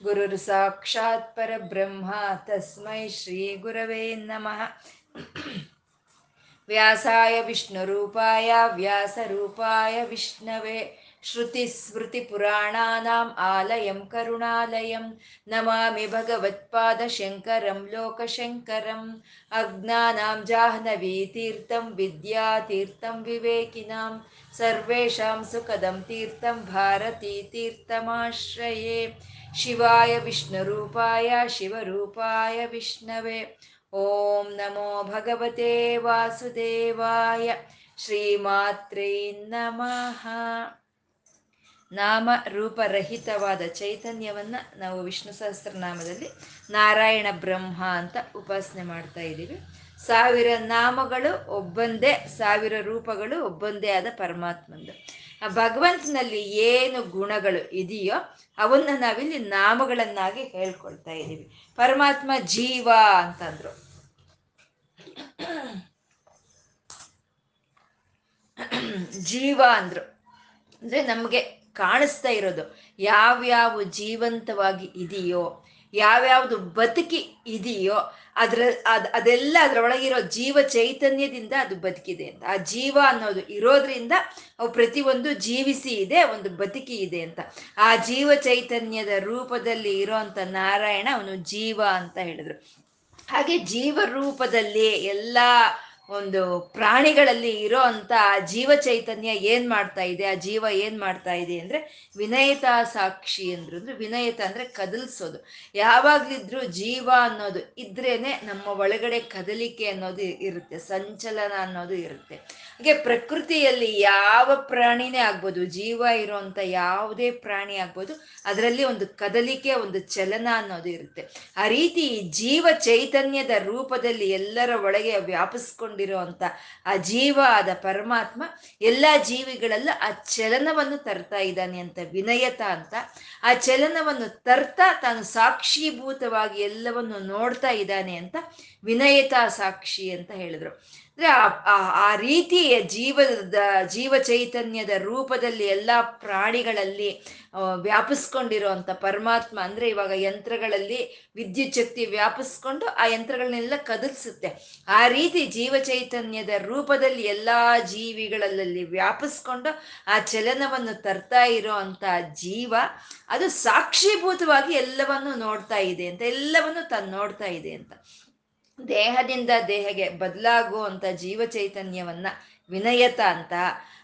ಗುರುರ್ ಸಾಕ್ಷಾತ್ ಪರಬ್ರಹ್ಮ ತಸ್ಮೈ ಶ್ರೀ ಗುರವೇ ನಮಃ ವ್ಯಾಸಾಯ ವಿಷ್ಣುರೂಪಾಯ ವ್ಯಾಸರೂಪಾಯ ವಿಷ್ಣವೇ श्रुतिस्मृतिपुराणानाम् आलयं करुणालयं नमामि भगवत्पादशङ्करं लोकशङ्करम् अज्ञानां जाह्नवीतीर्थं विद्यातीर्थं विवेकिनां सर्वेषां सुखदं तीर्थं भारतीतीर्थमाश्रये ಶಿವಾಯ ವಿಷ್ಣು ರೂಪಾಯ ಶಿವರೂಪಾಯ ವಿಷ್ಣವೇ. ಓಂ ನಮೋ ಭಗವತೆ ವಾಸುದೇವಾಯ. ಶ್ರೀಮಾತ್ರೇ ನಮಃ. ನಾಮ ರೂಪರಹಿತವಾದ ಚೈತನ್ಯವನ್ನು ನಾವು ವಿಷ್ಣು ಸಹಸ್ರನಾಮದಲ್ಲಿ ನಾರಾಯಣ ಬ್ರಹ್ಮ ಅಂತ ಉಪಾಸನೆ ಮಾಡ್ತಾ ಇದ್ದೀವಿ. ಸಾವಿರ ನಾಮಗಳು ಒಬ್ಬಂದೇ, ಸಾವಿರ ರೂಪಗಳು ಒಬ್ಬಂದೇ ಆದ ಪರಮಾತ್ಮಂದು. ಆ ಭಗವಂತನಲ್ಲಿ ಏನು ಗುಣಗಳು ಇದೆಯೋ ಅವನ್ನ ನಾವಿಲ್ಲಿ ನಾಮಗಳನ್ನಾಗಿ ಹೇಳ್ಕೊಳ್ತಾ ಇದ್ದೀವಿ. ಪರಮಾತ್ಮ ಜೀವ ಅಂತಂದ್ರು. ಜೀವ ಅಂದ್ರು. ಅಂದ್ರೆ ನಮಗೆ ಕಾಣಿಸ್ತಾ ಇರೋದು ಯಾವ್ಯಾವ ಜೀವಂತವಾಗಿ ಇದೆಯೋ ಯಾವ್ಯಾವ್ದು ಬದುಕಿ ಇದೆಯೋ ಅದ್ರ ಅದ್ ಅದೆಲ್ಲ ಅದರೊಳಗಿರೋ ಜೀವ ಚೈತನ್ಯದಿಂದ ಅದು ಬದುಕಿದೆ ಅಂತ. ಆ ಜೀವ ಅನ್ನೋದು ಇರೋದ್ರಿಂದ ಅವು ಪ್ರತಿಯೊಂದು ಜೀವಿಸಿ ಇದೆ, ಒಂದು ಬದುಕಿ ಇದೆ ಅಂತ. ಆ ಜೀವ ಚೈತನ್ಯದ ರೂಪದಲ್ಲಿ ಇರೋಂಥ ನಾರಾಯಣ ಅವನು ಜೀವ ಅಂತ ಹೇಳಿದ್ರು. ಹಾಗೆ ಜೀವ ರೂಪದಲ್ಲಿ ಎಲ್ಲ ಒಂದು ಪ್ರಾಣಿಗಳಲ್ಲಿ ಇರೋ ಅಂತ ಜೀವ ಚೈತನ್ಯ ಏನ್ ಮಾಡ್ತಾ ಇದೆ, ಆ ಜೀವ ಏನ್ ಮಾಡ್ತಾ ಇದೆ ಅಂದ್ರೆ ವಿನಯತಾ ಸಾಕ್ಷಿ ಅಂದ್ರು ಅಂದ್ರೆ ವಿನಯತ ಅಂದ್ರೆ ಕದಲ್ಸೋದು. ಯಾವಾಗ್ಲಿದ್ರು ಜೀವ ಅನ್ನೋದು ಇದ್ರೇನೆ ನಮ್ಮ ಒಳಗಡೆ ಕದಲಿಕೆ ಅನ್ನೋದು ಇರುತ್ತೆ, ಸಂಚಲನ ಅನ್ನೋದು ಇರುತ್ತೆ. ಹಾಗೆ ಪ್ರಕೃತಿಯಲ್ಲಿ ಯಾವ ಪ್ರಾಣಿನೇ ಆಗ್ಬೋದು, ಜೀವ ಇರೋಂಥ ಯಾವುದೇ ಪ್ರಾಣಿ ಆಗ್ಬೋದು, ಅದರಲ್ಲಿ ಒಂದು ಕದಲಿಕೆ, ಒಂದು ಚಲನ ಅನ್ನೋದು ಇರುತ್ತೆ. ಆ ರೀತಿ ಜೀವ ಚೈತನ್ಯದ ರೂಪದಲ್ಲಿ ಎಲ್ಲರ ಒಳಗೆ ವ್ಯಾಪಿಸ್ಕೊಂಡಿರೋ ಅಂತ ಆ ಜೀವ ಆದ ಪರಮಾತ್ಮ ಎಲ್ಲ ಜೀವಿಗಳಲ್ಲ ಆ ಚಲನವನ್ನು ತರ್ತಾ ಇದ್ದಾನೆ ಅಂತ, ವಿನಯತ ಅಂತ. ಆ ಚಲನವನ್ನು ತರ್ತಾ ತಾನು ಸಾಕ್ಷೀಭೂತವಾಗಿ ಎಲ್ಲವನ್ನು ನೋಡ್ತಾ ಇದ್ದಾನೆ ಅಂತ ವಿನಯತಾ ಸಾಕ್ಷಿ ಅಂತ ಹೇಳಿದ್ರು. ಅಂದ್ರೆ ಆ ರೀತಿಯ ಜೀವದ ಜೀವ ಚೈತನ್ಯದ ರೂಪದಲ್ಲಿ ಎಲ್ಲ ಪ್ರಾಣಿಗಳಲ್ಲಿ ವ್ಯಾಪಿಸ್ಕೊಂಡಿರುವಂತ ಪರಮಾತ್ಮ, ಅಂದ್ರೆ ಇವಾಗ ಯಂತ್ರಗಳಲ್ಲಿ ವಿದ್ಯುತ್ ಶಕ್ತಿ ವ್ಯಾಪಿಸ್ಕೊಂಡು ಆ ಯಂತ್ರಗಳನ್ನೆಲ್ಲ ಕದಲ್ಸುತ್ತೆ. ಆ ರೀತಿ ಜೀವ ಚೈತನ್ಯದ ರೂಪದಲ್ಲಿ ಎಲ್ಲಾ ಜೀವಿಗಳಲ್ಲಿ ವ್ಯಾಪಿಸ್ಕೊಂಡು ಆ ಚಲನವನ್ನು ತರ್ತಾ ಇರೋ ಅಂತ ಜೀವ, ಅದು ಸಾಕ್ಷೀಭೂತವಾಗಿ ಎಲ್ಲವನ್ನು ನೋಡ್ತಾ ಇದೆ ಅಂತ, ಎಲ್ಲವನ್ನು ತನ್ನ ನೋಡ್ತಾ ಇದೆ ಅಂತ. ದೇಹದಿಂದ ದೇಹಗೆ ಬದಲಾಗುವಂತ ಜೀವ ಚೈತನ್ಯವನ್ನ ವಿನಯತ ಅಂತ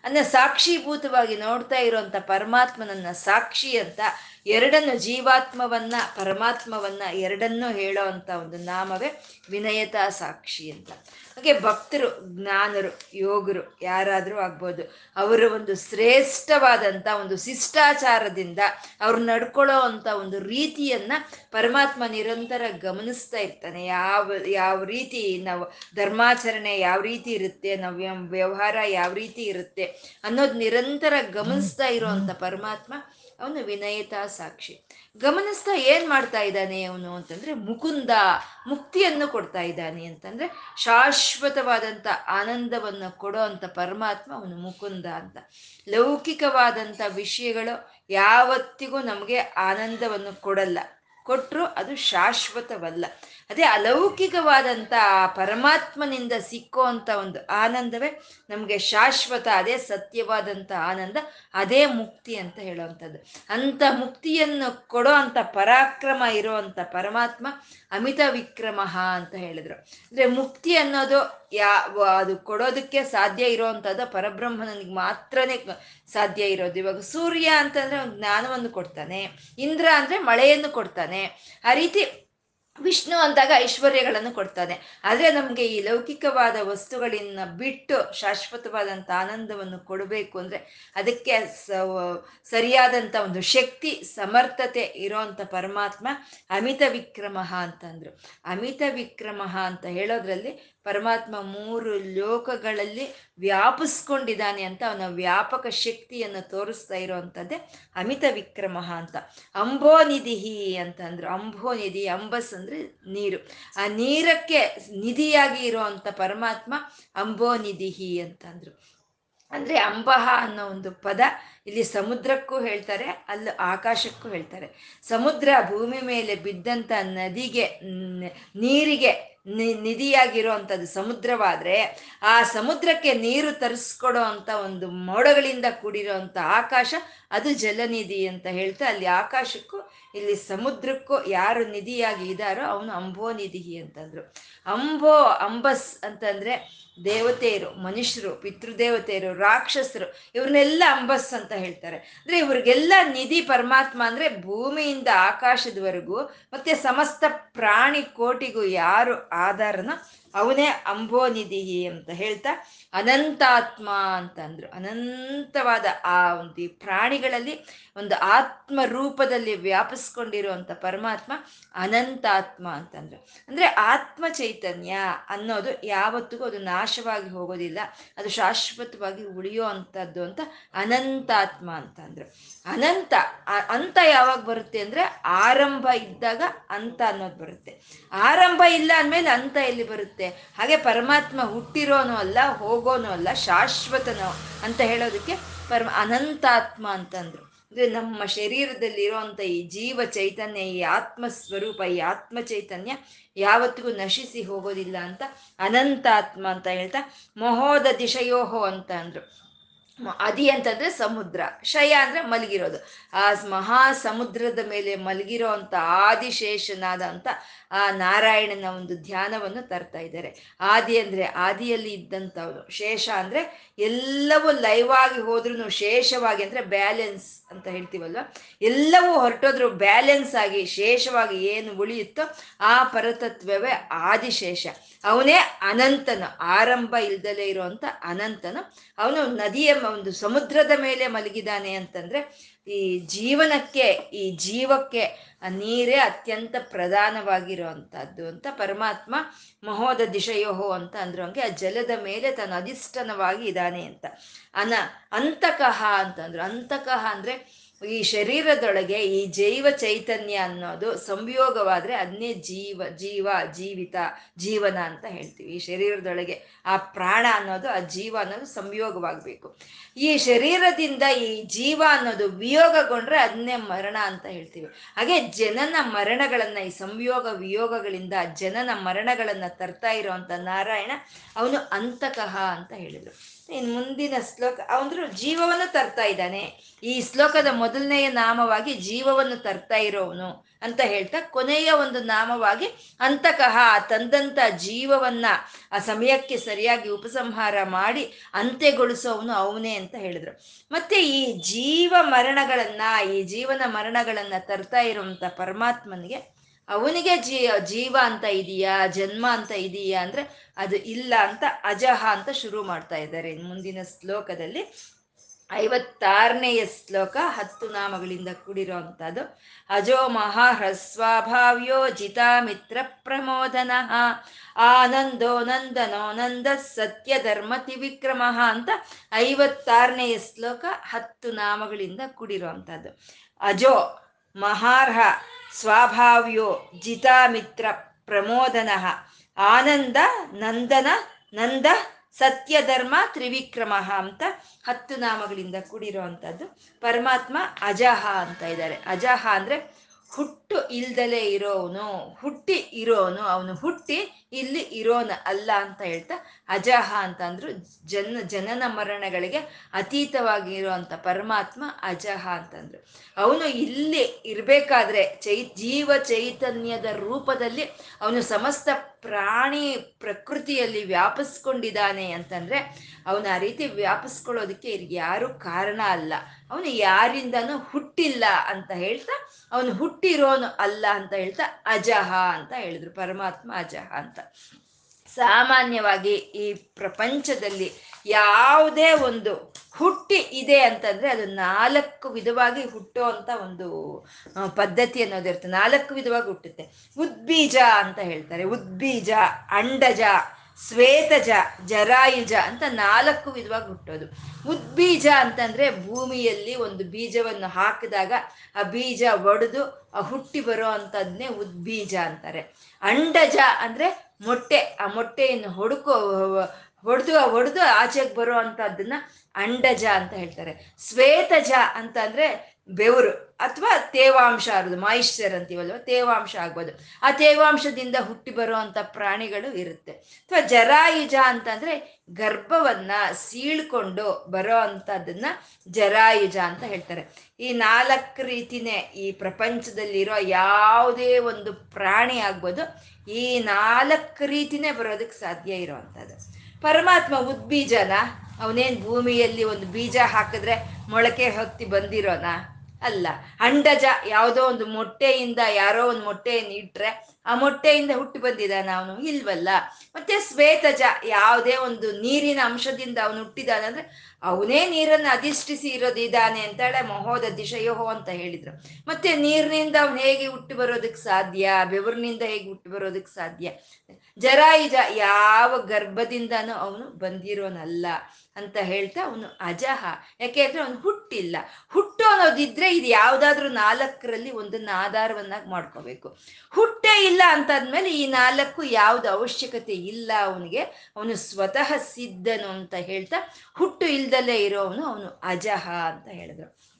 ಅಂದ್ರೆ ಸಾಕ್ಷೀಭೂತವಾಗಿ ನೋಡ್ತಾ ಇರುವಂತ ಪರಮಾತ್ಮನನ್ನ ಸಾಕ್ಷಿ ಅಂತ ಎರಡನ್ನು ಜೀವಾತ್ಮವನ್ನ, ಪರಮಾತ್ಮವನ್ನ ಎರಡನ್ನೂ ಹೇಳೋ ಅಂತ ಒಂದು ನಾಮವೇ ವಿನಯತಾ ಸಾಕ್ಷಿ ಅಂತ. ಹಾಗೆ ಭಕ್ತರು, ಜ್ಞಾನರು, ಯೋಗರು ಯಾರಾದರೂ ಆಗ್ಬೋದು, ಅವರ ಒಂದು ಶ್ರೇಷ್ಠವಾದಂಥ ಒಂದು ಶಿಷ್ಟಾಚಾರದಿಂದ ಅವ್ರು ನಡ್ಕೊಳ್ಳೋ ಅಂತ ಒಂದು ರೀತಿಯನ್ನ ಪರಮಾತ್ಮ ನಿರಂತರ ಗಮನಿಸ್ತಾ ಇರ್ತಾನೆ. ಯಾವ ಯಾವ ರೀತಿ ನಾವು ಧರ್ಮಾಚರಣೆ ಯಾವ ರೀತಿ ಇರುತ್ತೆ, ನಾವು ವ್ಯವಹಾರ ಯಾವ ರೀತಿ ಇರುತ್ತೆ ಅನ್ನೋದು ನಿರಂತರ ಗಮನಿಸ್ತಾ ಇರೋವಂಥ ಪರಮಾತ್ಮ ಅವನು ವಿನಯತಾ ಸಾಕ್ಷಿ. ಗಮನಿಸ್ತಾ ಏನ್ ಮಾಡ್ತಾ ಇದ್ದಾನೆ ಅವನು ಅಂತಂದ್ರೆ ಮುಕುಂದ, ಮುಕ್ತಿಯನ್ನು ಕೊಡ್ತಾ ಇದ್ದಾನೆ ಅಂತಂದ್ರೆ ಶಾಶ್ವತವಾದಂಥ ಆನಂದವನ್ನು ಕೊಡೋ ಅಂತ ಪರಮಾತ್ಮ ಅವನು ಮುಕುಂದ ಅಂತ. ಲೌಕಿಕವಾದಂಥ ವಿಷಯಗಳು ಯಾವತ್ತಿಗೂ ನಮಗೆ ಆನಂದವನ್ನು ಕೊಡಲ್ಲ. ಕೊಟ್ಟರು ಅದು ಶಾಶ್ವತವಲ್ಲ. ಅದೇ ಅಲೌಕಿಕವಾದಂಥ ಪರಮಾತ್ಮನಿಂದ ಸಿಕ್ಕುವಂಥ ಒಂದು ಆನಂದವೇ ನಮಗೆ ಶಾಶ್ವತ, ಅದೇ ಸತ್ಯವಾದಂಥ ಆನಂದ, ಅದೇ ಮುಕ್ತಿ ಅಂತ ಹೇಳುವಂಥದ್ದು. ಅಂಥ ಮುಕ್ತಿಯನ್ನು ಕೊಡೋ ಅಂಥ ಪರಾಕ್ರಮ ಇರುವಂಥ ಪರಮಾತ್ಮ ಅಮಿತ ವಿಕ್ರಮ ಅಂತ ಹೇಳಿದರು. ಅಂದರೆ ಮುಕ್ತಿ ಅನ್ನೋದು ಯಾ, ಅದು ಕೊಡೋದಕ್ಕೆ ಸಾಧ್ಯ ಇರೋವಂಥದ್ದು ಪರಬ್ರಹ್ಮನಿಗೆ ಮಾತ್ರನೇ ಸಾಧ್ಯ ಇರೋದು. ಇವಾಗ ಸೂರ್ಯ ಅಂತಂದರೆ ಒಂದು ಜ್ಞಾನವನ್ನು ಕೊಡ್ತಾನೆ, ಇಂದ್ರ ಅಂದರೆ ಮಳೆಯನ್ನು ಕೊಡ್ತಾನೆ. ಆ ರೀತಿ ವಿಷ್ಣು ಅಂದಾಗ ಐಶ್ವರ್ಯಗಳನ್ನು ಕೊಡ್ತಾನೆ. ಆದರೆ ನಮಗೆ ಈ ಲೌಕಿಕವಾದ ವಸ್ತುಗಳನ್ನ ಬಿಟ್ಟು ಶಾಶ್ವತವಾದಂಥ ಆನಂದವನ್ನು ಕೊಡಬೇಕು ಅಂದರೆ ಅದಕ್ಕೆ ಸರಿಯಾದಂಥ ಒಂದು ಶಕ್ತಿ, ಸಮರ್ಥತೆ ಇರೋಂಥ ಪರಮಾತ್ಮ ಅಮಿತ ವಿಕ್ರಮಃ ಅಂತಂದ್ರು. ಅಮಿತ ವಿಕ್ರಮಃ ಅಂತ ಹೇಳೋದ್ರಲ್ಲಿ ಪರಮಾತ್ಮ ಮೂರು ಲೋಕಗಳಲ್ಲಿ ವ್ಯಾಪಿಸ್ಕೊಂಡಿದ್ದಾನೆ ಅಂತ ಅವನ ವ್ಯಾಪಕ ಶಕ್ತಿಯನ್ನು ತೋರಿಸ್ತಾ ಇರೋವಂಥದ್ದೇ ಅಮಿತ ವಿಕ್ರಮ ಅಂತ. ಅಂಬೋನಿಧಿಹಿ ಅಂತಂದ್ರು. ಅಂಬೋನಿಧಿ ಅಂಬಸ್ ಅಂದ್ರೆ ನೀರು. ಆ ನೀರಕ್ಕೆ ನಿಧಿಯಾಗಿ ಇರುವಂತ ಪರಮಾತ್ಮ ಅಂಬೋನಿಧಿಹಿ ಅಂತಂದ್ರು. ಅಂದ್ರೆ ಅಂಬಹ ಅನ್ನೋ ಒಂದು ಪದ ಇಲ್ಲಿ ಸಮುದ್ರಕ್ಕೂ ಹೇಳ್ತಾರೆ, ಅಲ್ಲಿ ಆಕಾಶಕ್ಕೂ ಹೇಳ್ತಾರೆ. ಸಮುದ್ರ ಭೂಮಿ ಮೇಲೆ ಬಿದ್ದಂತ ನದಿಗೆ ನೀರಿಗೆ ಅಂಥದ್ದು ಸಮುದ್ರವಾದ್ರೆ ಆ ಸಮುದ್ರಕ್ಕೆ ನೀರು ತರಿಸ್ಕೊಡೋ ಅಂತ ಒಂದು ಮೋಡಗಳಿಂದ ಕೂಡಿರೋ ಆಕಾಶ ಅದು ಜಲನಿಧಿ ಅಂತ ಹೇಳ್ತಾ ಅಲ್ಲಿ ಆಕಾಶಕ್ಕೂ ಇಲ್ಲಿ ಸಮುದ್ರಕ್ಕೂ ಯಾರು ನಿಧಿಯಾಗಿ ಇದ್ದಾರೋ ಅವನು ಅಂಬೋ ನಿಧಿ ಅಂತಂದ್ರು. ಅಂಬೋ, ಅಂಬಸ್ ಅಂತಂದ್ರೆ ದೇವತೆಯರು, ಮನುಷ್ಯರು, ಪಿತೃದೇವತೆಯರು, ರಾಕ್ಷಸರು, ಇವ್ರನ್ನೆಲ್ಲ ಅಂಬಸ್ ಅಂತ ಹೇಳ್ತಾರೆ. ಅಂದ್ರೆ ಇವ್ರಿಗೆಲ್ಲ ನಿಧಿ ಪರಮಾತ್ಮ ಅಂದ್ರೆ ಭೂಮಿಯಿಂದ ಆಕಾಶದವರೆಗೂ ಮತ್ತೆ ಸಮಸ್ತ ಪ್ರಾಣಿ ಕೋಟಿಗೂ ಯಾರು ಆಧಾರನ ಅವನೇ ಅಂಬೋನಿಧಿ ಅಂತ ಹೇಳ್ತಾ ಅನಂತಾತ್ಮ ಅಂತಂದ್ರು. ಅನಂತವಾದ ಆ ಒಂದು ಪ್ರಾಣಿಗಳಲ್ಲಿ ಒಂದು ಆತ್ಮ ರೂಪದಲ್ಲಿ ವ್ಯಾಪಿಸ್ಕೊಂಡಿರುವಂಥ ಪರಮಾತ್ಮ ಅನಂತಾತ್ಮ ಅಂತಂದ್ರು. ಅಂದ್ರೆ ಆತ್ಮ ಚೈತನ್ಯ ಅನ್ನೋದು ಯಾವತ್ತಿಗೂ ಅದು ನಾಶವಾಗಿ ಹೋಗೋದಿಲ್ಲ. ಅದು ಶಾಶ್ವತವಾಗಿ ಉಳಿಯೋ ಅಂಥದ್ದು ಅಂತ ಅನಂತಾತ್ಮ ಅಂತಂದ್ರು. ಅನಂತ ಅಂತ ಯಾವಾಗ ಬರುತ್ತೆ ಅಂದ್ರೆ ಆರಂಭ ಇದ್ದಾಗ ಅಂತ ಅನ್ನೋದು ಬರುತ್ತೆ. ಆರಂಭ ಇಲ್ಲ ಅಂದಮೇಲೆ ಅಂತ ಎಲ್ಲಿ ಬರುತ್ತೆ? ಹಾಗೆ ಪರಮಾತ್ಮ ಹುಟ್ಟಿರೋನು ಅಲ್ಲ, ಹೋಗೋನು ಅಲ್ಲ, ಶಾಶ್ವತನೋ ಅಂತ ಹೇಳೋದಕ್ಕೆ ಪರಮ ಅನಂತಾತ್ಮ ಅಂತಂದ್ರು. ಅಂದ್ರೆ ನಮ್ಮ ಶರೀರದಲ್ಲಿ ಇರುವಂತ ಈ ಜೀವ ಚೈತನ್ಯ, ಈ ಆತ್ಮ ಸ್ವರೂಪ, ಈ ಆತ್ಮ ಚೈತನ್ಯ ಯಾವತ್ತಿಗೂ ನಶಿಸಿ ಹೋಗೋದಿಲ್ಲ ಅಂತ ಅನಂತಾತ್ಮ ಅಂತ ಹೇಳ್ತಾ ಮಹೋದ ದಿಶಯೋಹೋ ಅಂತ ಅಂದ್ರು ಅದಿ ಅಂತಂದ್ರೆ ಸಮುದ್ರ, ಶಯ ಅಂದ್ರೆ ಮಲಗಿರೋದು. ಆ ಮಹಾ ಸಮುದ್ರದ ಮೇಲೆ ಮಲಗಿರೋ ಅಂತ ಆದಿಶೇಷನಾದ ಅಂತ ಆ ನಾರಾಯಣನ ಒಂದು ಧ್ಯಾನವನ್ನು ತರ್ತಾ ಇದ್ದಾರೆ. ಆದಿ ಅಂದ್ರೆ ಆದಿಯಲ್ಲಿ ಇದ್ದಂಥವ್ರು. ಶೇಷ ಅಂದ್ರೆ ಎಲ್ಲವೂ ಲೈವ್ ಆಗಿ ಹೋದ್ರೂ ಶೇಷವಾಗಿ ಅಂದ್ರೆ ಬ್ಯಾಲೆನ್ಸ್ ಅಂತ ಹೇಳ್ತೀವಲ್ವ? ಎಲ್ಲವೂ ಹೊರಟೋದ್ರು ಬ್ಯಾಲೆನ್ಸ್ ಆಗಿ ಶೇಷವಾಗಿ ಏನು ಉಳಿಯುತ್ತೋ ಆ ಪರತತ್ವವೇ ಆದಿಶೇಷ ಅವನೇ ಅನಂತನು, ಆರಂಭ ಇಲ್ದಲೇ ಇರುವಂತ ಅನಂತನು. ಅವನು ನದಿಯ ಒಂದು ಸಮುದ್ರದ ಮೇಲೆ ಮಲಗಿದಾನೆ ಅಂತಂದ್ರೆ ಈ ಜೀವನಕ್ಕೆ, ಈ ಜೀವಕ್ಕೆ ನೀರೇ ಅತ್ಯಂತ ಪ್ರಧಾನವಾಗಿರುವಂತಹದ್ದು ಅಂತ ಪರಮಾತ್ಮ ಮಹೋದ ದಿಶಯೋಹೋ ಅಂತ ಅಂದ್ರು. ಹಂಗೆ ಆ ಜಲದ ಮೇಲೆ ತನ್ನ ಅಧಿಷ್ಠಾನವಾಗಿ ಇದ್ದಾನೆ ಅಂತ. ಅನ ಅಂತಕಹ ಅಂತಂದ್ರು ಅಂತಕಹ ಅಂದ್ರೆ ಈ ಶರೀರದೊಳಗೆ ಈ ಜೈವ ಚೈತನ್ಯ ಅನ್ನೋದು ಸಂಯೋಗವಾದ್ರೆ ಅದನ್ನೇ ಜೀವ ಜೀವ, ಜೀವಿತ, ಜೀವನ ಅಂತ ಹೇಳ್ತೀವಿ. ಈ ಶರೀರದೊಳಗೆ ಆ ಪ್ರಾಣ ಅನ್ನೋದು, ಆ ಜೀವ ಅನ್ನೋದು ಸಂಯೋಗವಾಗಬೇಕು. ಈ ಶರೀರದಿಂದ ಈ ಜೀವ ಅನ್ನೋದು ವಿಯೋಗಗೊಂಡ್ರೆ ಅದನ್ನೇ ಮರಣ ಅಂತ ಹೇಳ್ತೀವಿ. ಹಾಗೆ ಜನನ ಮರಣಗಳನ್ನ, ಈ ಸಂಯೋಗ ವಿಯೋಗಗಳಿಂದ ಜನನ ಮರಣಗಳನ್ನ ತರ್ತಾ ಇರೋವಂಥ ನಾರಾಯಣ ಅವನು ಅಂತಕಹ ಅಂತ ಹೇಳಿದ್ರು. ಇನ್ ಮುಂದಿನ ಶ್ಲೋಕ, ಅವನು ಜೀವವನ್ನು ತರ್ತಾ ಇದ್ದಾನೆ. ಈ ಶ್ಲೋಕದ ಮೊದಲನೆಯ ನಾಮವಾಗಿ ಜೀವವನ್ನು ತರ್ತಾ ಇರೋವನು ಅಂತ ಹೇಳ್ತಾ, ಕೊನೆಯ ಒಂದು ನಾಮವಾಗಿ ಅಂತಕಹ ತಂದಂತ ಜೀವವನ್ನ ಆ ಸಮಯಕ್ಕೆ ಸರಿಯಾಗಿ ಉಪಸಂಹಾರ ಮಾಡಿ ಅಂತ್ಯಗೊಳಿಸೋವನು ಅವನೇ ಅಂತ ಹೇಳಿದ್ರು. ಮತ್ತೆ ಈ ಜೀವ ಮರಣಗಳನ್ನ, ಈ ಜೀವನ ಮರಣಗಳನ್ನ ತರ್ತಾ ಇರುವಂತ ಪರಮಾತ್ಮನಿಗೆ ಅವನಿಗೆ ಜೀ, ಜೀವ ಅಂತ ಇದೆಯಾ, ಜನ್ಮ ಅಂತ ಇದೆಯಾ ಅಂದ್ರೆ ಅದು ಇಲ್ಲ ಅಂತ ಅಜಹ ಅಂತ ಶುರು ಮಾಡ್ತಾ ಇದ್ದಾರೆ. ಮುಂದಿನ ಶ್ಲೋಕದಲ್ಲಿ ಐವತ್ತಾರನೆಯ ಶ್ಲೋಕ ಹತ್ತು ನಾಮಗಳಿಂದ ಕೂಡಿರೋ ಮಹಾ ಅಜೋ ಮಹಾಹ್ರಸ್ವಾಭಾವ್ಯೋ ಮಿತ್ರ ಪ್ರಮೋದನ. ಆನಂದೋ ನಂದನೋ ನಂದ ಸತ್ಯ ಧರ್ಮ ತ್ರಿವಿಕ್ರಮ ಅಂತ ಐವತ್ತಾರನೆಯ ಶ್ಲೋಕ ಹತ್ತು ನಾಮಗಳಿಂದ ಕೂಡಿರೋ ಅಂಥದ್ದು ಅಜೋ ಮಹಾರ್ಹ ಸ್ವಾಭಾವ್ಯೋ ಜಿತಾಮಿತ್ರ ಪ್ರಮೋದನ ಆನಂದ ನಂದನ ನಂದ ಸತ್ಯ ಧರ್ಮ ತ್ರಿವಿಕ್ರಮ ಅಂತ ಹತ್ತು ನಾಮಗಳಿಂದ ಕೂಡಿರುವಂಥದ್ದು ಪರಮಾತ್ಮ ಅಜಹ ಅಂತ ಇದ್ದಾರೆ. ಅಜಹ ಅಂದರೆ ಹುಟ್ಟು. ಇಲ್ದಲೇ ಇರೋನು ಹುಟ್ಟಿ ಇರೋನು ಅವನು ಹುಟ್ಟಿ ಇಲ್ಲಿ ಇರೋನ ಅಲ್ಲ ಅಂತ ಹೇಳ್ತಾ ಅಜಹ ಅಂತಂದ್ರು ಜನ, ಜನನ ಮರಣಗಳಿಗೆ ಅತೀತವಾಗಿ ಇರುವಂತ ಪರಮಾತ್ಮ ಅಜಹ ಅಂತಂದ್ರು. ಅವನು ಇಲ್ಲಿ ಇರ್ಬೇಕಾದ್ರೆ ಚೈ ಜೀವ ಚೈತನ್ಯದ ರೂಪದಲ್ಲಿ ಅವನು ಸಮಸ್ತ ಪ್ರಾಣಿ ಪ್ರಕೃತಿಯಲ್ಲಿ ವ್ಯಾಪಿಸ್ಕೊಂಡಿದ್ದಾನೆ ಅಂತಂದ್ರೆ ಅವನು ಆ ರೀತಿ ವ್ಯಾಪಿಸ್ಕೊಳ್ಳೋದಕ್ಕೆ ಯಾರು ಕಾರಣ ಅಲ್ಲ. ಅವನು ಯಾರಿಂದನೂ ಹುಟ್ಟಿಲ್ಲ ಅಂತ ಹೇಳ್ತಾ ಅವನು ಹುಟ್ಟಿರೋನು ಅಲ್ಲ ಅಂತ ಹೇಳ್ತಾ ಅಜಹ ಅಂತ ಹೇಳಿದ್ರು. ಪರಮಾತ್ಮ ಅಜಹ ಅಂತ. ಸಾಮಾನ್ಯವಾಗಿ ಈ ಪ್ರಪಂಚದಲ್ಲಿ ಯಾವುದೇ ಒಂದು ಹುಟ್ಟಿ ಇದೆ ಅಂತಂದ್ರೆ ಅದು ನಾಲ್ಕು ವಿಧವಾಗಿ ಹುಟ್ಟೋ ಅಂತ ಒಂದು ಪದ್ಧತಿ ಅನ್ನೋದಿರುತ್ತೆ ನಾಲ್ಕು ವಿಧವಾಗಿ ಹುಟ್ಟುತ್ತೆ. ಉದ್ಬೀಜ ಅಂತ ಹೇಳ್ತಾರೆ. ಉದ್ಬೀಜ, ಅಂಡಜ ಶ್ವೇತಜ, ಜರಾಯುಜ ಅಂತ ನಾಲ್ಕು ವಿಧವಾಗಿ ಹುಟ್ಟೋದು. ಉದ್ಬೀಜ ಅಂತಂದ್ರೆ ಭೂಮಿಯಲ್ಲಿ ಒಂದು ಬೀಜವನ್ನು ಹಾಕಿದಾಗ ಆ ಬೀಜ ಒಡೆದು ಆ ಹುಟ್ಟಿ ಬರೋ ಅಂಥದ್ನೇ ಉದ್ಬೀಜ ಅಂತಾರೆ. ಅಂಡಜ ಅಂದ್ರೆ ಮೊಟ್ಟೆ, ಆ ಮೊಟ್ಟೆಯನ್ನು ಹೊಡ್ಕೋ ಹೊಡೆದು ಹೊಡೆದು ಆಚೆಗೆ ಬರೋ ಅಂಥದ್ದನ್ನ ಅಂಡಜ ಅಂತ ಹೇಳ್ತಾರೆ. ಶ್ವೇತಜ ಅಂತ ಅಂದ್ರೆ ಬೆವರು ಅಥವಾ ತೇವಾಂಶ ಆಗೋದು ಮಾಯಿಶ್ಚರ್ ಅಂತೀವಲ್ವ, ತೇವಾಂಶ ಆಗ್ಬೋದು. ಆ ತೇವಾಂಶದಿಂದ ಹುಟ್ಟಿ ಬರುವಂತ ಪ್ರಾಣಿಗಳು ಇರುತ್ತೆ. ಅಥವಾ ಜರಾಯುಜ ಅಂತಂದ್ರೆ ಗರ್ಭವನ್ನ ಸೀಳ್ಕೊಂಡು ಬರೋ ಅಂಥದ್ದನ್ನ ಜರಾಯುಜ ಅಂತ ಹೇಳ್ತಾರೆ. ಈ ನಾಲ್ಕು ರೀತಿನೇ ಈ ಪ್ರಪಂಚದಲ್ಲಿರೋ ಯಾವುದೇ ಒಂದು ಪ್ರಾಣಿ ಆಗ್ಬೋದು, ಈ ನಾಲ್ಕು ರೀತಿನೇ ಬರೋದಕ್ಕೆ ಸಾಧ್ಯ ಇರೋವಂಥದ್ದು ಪರಮಾತ್ಮ ಉದ್ಬೀಜನ, ಅವನೇನು ಭೂಮಿಯಲ್ಲಿ ಒಂದು ಬೀಜ ಹಾಕಿದ್ರೆ ಮೊಳಕೆ ಹೊತ್ತಿ ಬಂದಿರೋನ? ಅಲ್ಲ, ಅಂಡಜ ಯಾವುದೋ ಒಂದು ಮೊಟ್ಟೆಯಿಂದ, ಯಾರೋ ಒಂದು ಮೊಟ್ಟೆಯನ್ನು ಇಟ್ರೆ ಆ ಮೊಟ್ಟೆಯಿಂದ ಹುಟ್ಟಿ ಬಂದಿದ್ದಾನ ಅವನು. ಇಲ್ವಲ್ಲ? ಮತ್ತೆ ಶ್ವೇತಜ ಯಾವುದೇ ಒಂದು ನೀರಿನ ಅಂಶದಿಂದ ಅವನು ಹುಟ್ಟಿದಾನೆ ಅಂದ್ರೆ ಅವನೇ ನೀರನ್ನು ಅಧಿಷ್ಠಿಸಿ ಇರೋದಿದ್ದಾನೆ ಅಂತೇಳಿ ಮಹೋದ ದಿಶಯೋಹೋ ಅಂತ ಹೇಳಿದ್ರು. ಮತ್ತೆ ನೀರಿನಿಂದ ಅವನು ಹೇಗೆ ಹುಟ್ಟಿ ಬರೋದಕ್ಕೆ ಸಾಧ್ಯ? ಬೆವರಿನಿಂದ ಹೇಗೆ ಹುಟ್ಟಿ ಬರೋದಕ್ಕೆ ಸಾಧ್ಯ? ಜರಾಯುಜ ಯಾವ ಗರ್ಭದಿಂದನೂ ಅವನು ಬಂದಿರೋನಲ್ಲ. ಅಂತ ಹೇಳ್ತಾ ಅವನು ಅಜಹ. ಯಾಕೆ ಅವನು ಹುಟ್ಟಿಲ್ಲ. ಹುಟ್ಟು ಅನ್ನೋದಿದ್ರೆ ಇದು ಯಾವ್ದಾದ್ರು ನಾಲ್ಕರಲ್ಲಿ ಒಂದನ್ನ ಆಧಾರವನ್ನಾಗಿ ಮಾಡ್ಕೋಬೇಕು. ಹುಟ್ಟೇ ಇಲ್ಲ ಅಂತಾದ್ಮೇಲೆ ಈ ನಾಲ್ಕು ಯಾವ್ದು ಅವಶ್ಯಕತೆ ಇಲ್ಲ ಅವನಿಗೆ, ಅವನು ಸ್ವತಃ ಸಿದ್ಧನು ಅಂತ ಹೇಳ್ತಾ ಹುಟ್ಟು ಇಲ್ದಲೇ ಇರೋವನು ಅವನು ಅಜಹ ಅಂತ ಹೇಳಿದ್ರು.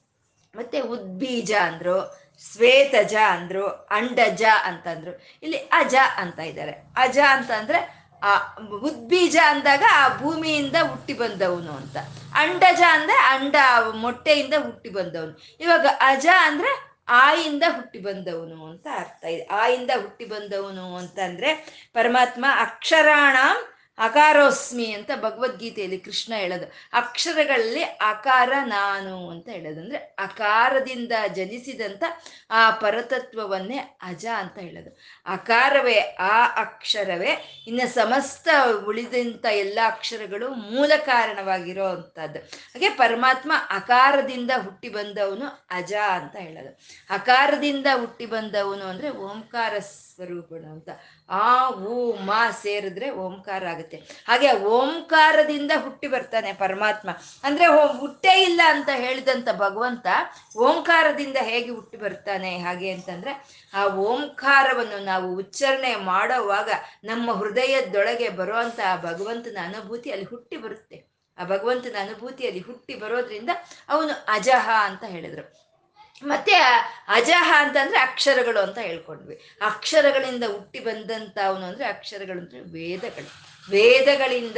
ಮತ್ತೆ ಉದ್ಬೀಜ ಅಂದ್ರು, ಶ್ವೇತಜ ಅಂದ್ರು, ಅಂಡಜ ಅಂತಂದ್ರು. ಇಲ್ಲಿ ಅಜ ಅಂತ ಇದ್ದಾರೆ. ಅಜ ಅಂತಂದ್ರೆ ಆ ಉದ್ಬೀಜ ಅಂದಾಗ ಆ ಭೂಮಿಯಿಂದ ಹುಟ್ಟಿ ಬಂದವನು ಅಂತ. ಅಂಡಜ ಅಂದ್ರೆ ಅಂಡ, ಮೊಟ್ಟೆಯಿಂದ ಹುಟ್ಟಿ ಬಂದವನು. ಇವಾಗ ಅಜ ಅಂದ್ರೆ ಆಯಿಂದ ಹುಟ್ಟಿ ಬಂದವನು ಅಂತ ಅರ್ಥ ಇದೆ. ಆಯಿಂದ ಹುಟ್ಟಿ ಬಂದವನು ಅಂತಂದ್ರೆ ಪರಮಾತ್ಮ ಅಕ್ಷರಾಣ ಅಕಾರೋಸ್ಮಿ ಅಂತ ಭಗವದ್ಗೀತೆಯಲ್ಲಿ ಕೃಷ್ಣ ಹೇಳೋದು. ಅಕ್ಷರಗಳಲ್ಲಿ ಅಕಾರ ನಾನು ಅಂತ ಹೇಳೋದು. ಅಂದ್ರೆ ಅಕಾರದಿಂದ ಜನಿಸಿದಂತ ಆ ಪರತತ್ವವನ್ನೇ ಅಜ ಅಂತ ಹೇಳೋದು. ಅಕಾರವೇ, ಆ ಅಕ್ಷರವೇ, ಇನ್ನು ಸಮಸ್ತ ಉಳಿದಂಥ ಎಲ್ಲ ಅಕ್ಷರಗಳು ಮೂಲ ಕಾರಣವಾಗಿರೋ ಅಂಥದ್ದು. ಹಾಗೆ ಪರಮಾತ್ಮ ಅಕಾರದಿಂದ ಹುಟ್ಟಿ ಬಂದವನು ಅಜ ಅಂತ ಹೇಳೋದು. ಅಕಾರದಿಂದ ಹುಟ್ಟಿ ಬಂದವನು ಅಂದ್ರೆ ಓಂಕಾರ ಸ್ವರೂಪನು ಅಂತ. ಆ ಊ, ಮಾ ಸೇರಿದ್ರೆ ಓಂಕಾರ ಆಗುತ್ತೆ. ಹಾಗೆ ಓಂಕಾರದಿಂದ ಹುಟ್ಟಿ ಬರ್ತಾನೆ ಪರಮಾತ್ಮ. ಅಂದ್ರೆ ಹುಟ್ಟೇ ಇಲ್ಲ ಅಂತ ಹೇಳಿದಂತ ಭಗವಂತ ಓಂಕಾರದಿಂದ ಹೇಗೆ ಹುಟ್ಟಿ ಬರ್ತಾನೆ, ಹಾಗೆ ಅಂತಂದ್ರೆ ಆ ಓಂಕಾರವನ್ನು ನಾವು ಉಚ್ಚಾರಣೆ ಮಾಡೋವಾಗ ನಮ್ಮ ಹೃದಯದೊಳಗೆ ಬರುವಂತ ಆ ಭಗವಂತನ ಅನುಭೂತಿ ಅಲ್ಲಿ ಹುಟ್ಟಿ ಬರುತ್ತೆ. ಆ ಭಗವಂತನ ಅನುಭೂತಿ ಅಲ್ಲಿ ಹುಟ್ಟಿ ಬರೋದ್ರಿಂದ ಅವನು ಅಜಹ ಅಂತ ಹೇಳಿದ್ರು. ಮತ್ತೆ ಅಜಹ ಅಂತಂದ್ರೆ ಅಕ್ಷರಗಳು ಅಂತ ಹೇಳ್ಕೊಂಡ್ವಿ. ಅಕ್ಷರಗಳಿಂದ ಹುಟ್ಟಿ ಬಂದಂತ ಅವನು ಅಂದ್ರೆ ಅಕ್ಷರಗಳು ಅಂದ್ರೆ ವೇದಗಳು. ವೇದಗಳಿಂದ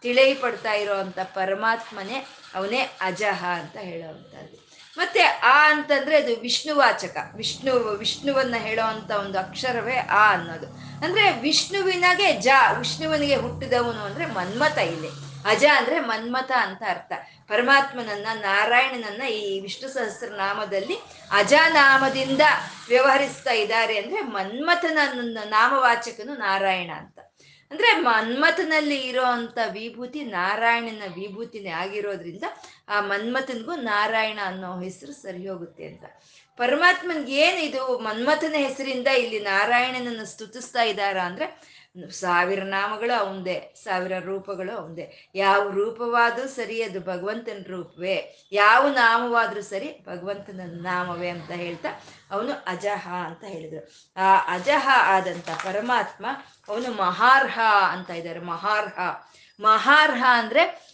ತಿಳಿಯಪಡ್ತಾ ಇರೋವಂಥ ಪರಮಾತ್ಮನೇ ಅವನೇ ಅಜಹ ಅಂತ ಹೇಳೋವಂಥದ್ದು. ಮತ್ತೆ ಆ ಅಂತಂದ್ರೆ ಅದು ವಿಷ್ಣುವಾಚಕ. ವಿಷ್ಣು, ವಿಷ್ಣುವನ್ನ ಹೇಳೋವಂಥ ಒಂದು ಅಕ್ಷರವೇ ಆ ಅನ್ನೋದು. ಅಂದ್ರೆ ವಿಷ್ಣುವಿನಾಗೆ ಜ, ವಿಷ್ಣುವನಿಗೆ ಹುಟ್ಟಿದವನು ಅಂದ್ರೆ ಮನ್ಮಥ ಇಲ್ಲಿ. ಅಜ ಅಂದ್ರೆ ಮನ್ಮತ ಅಂತ ಅರ್ಥ. ಪರಮಾತ್ಮನನ್ನ, ನಾರಾಯಣನನ್ನ ಈ ವಿಷ್ಣು ಸಹಸ್ರ ನಾಮದಲ್ಲಿ ಅಜನಾಮದಿಂದ ವ್ಯವಹರಿಸ್ತಾ ಇದ್ದಾರೆ ಅಂದ್ರೆ ಮನ್ಮಥನ ನಾಮವಾಚಕನು ನಾರಾಯಣ ಅಂತ. ಅಂದ್ರೆ ಮನ್ಮಥನಲ್ಲಿ ಇರೋ ಅಂತ ವಿಭೂತಿ ನಾರಾಯಣನ ವಿಭೂತಿನೇ ಆಗಿರೋದ್ರಿಂದ ಆ ಮನ್ಮಥನ್ಗೂ ನಾರಾಯಣ ಅನ್ನೋ ಹೆಸರು ಸರಿ ಹೋಗುತ್ತೆ ಅಂತ. ಪರಮಾತ್ಮನ್ಗೆ ಏನಿದು ಮನ್ಮಥನ ಹೆಸರಿಂದ ಇಲ್ಲಿ ನಾರಾಯಣನನ್ನು ಸ್ತುತಿಸ್ತಾ ಇದ್ದಾರಾ ಅಂದ್ರೆ ಸಾವಿರ ನಾಮಗಳು ಅವಂದೇ, ಸಾವಿರ ರೂಪಗಳು ಅವಂದೇ. ಯಾವ ರೂಪವಾದ್ರೂ ಸರಿ ಅದು ಭಗವಂತನ ರೂಪವೇ. ಯಾವ ನಾಮವಾದ್ರೂ ಸರಿ ಭಗವಂತನ ನಾಮವೇ ಅಂತ ಹೇಳ್ತಾ ಅವನು ಅಜಹ ಅಂತ ಹೇಳಿದ್ರು. ಆ ಅಜಹ ಆದಂತ ಪರಮಾತ್ಮ ಅವನು ಮಹಾರ್ಹ ಅಂತ ಇದ್ದಾರೆ, ಮಹಾರ್ಹ. ಮಹಾರ್ಹ ಅಂದ್ರೆ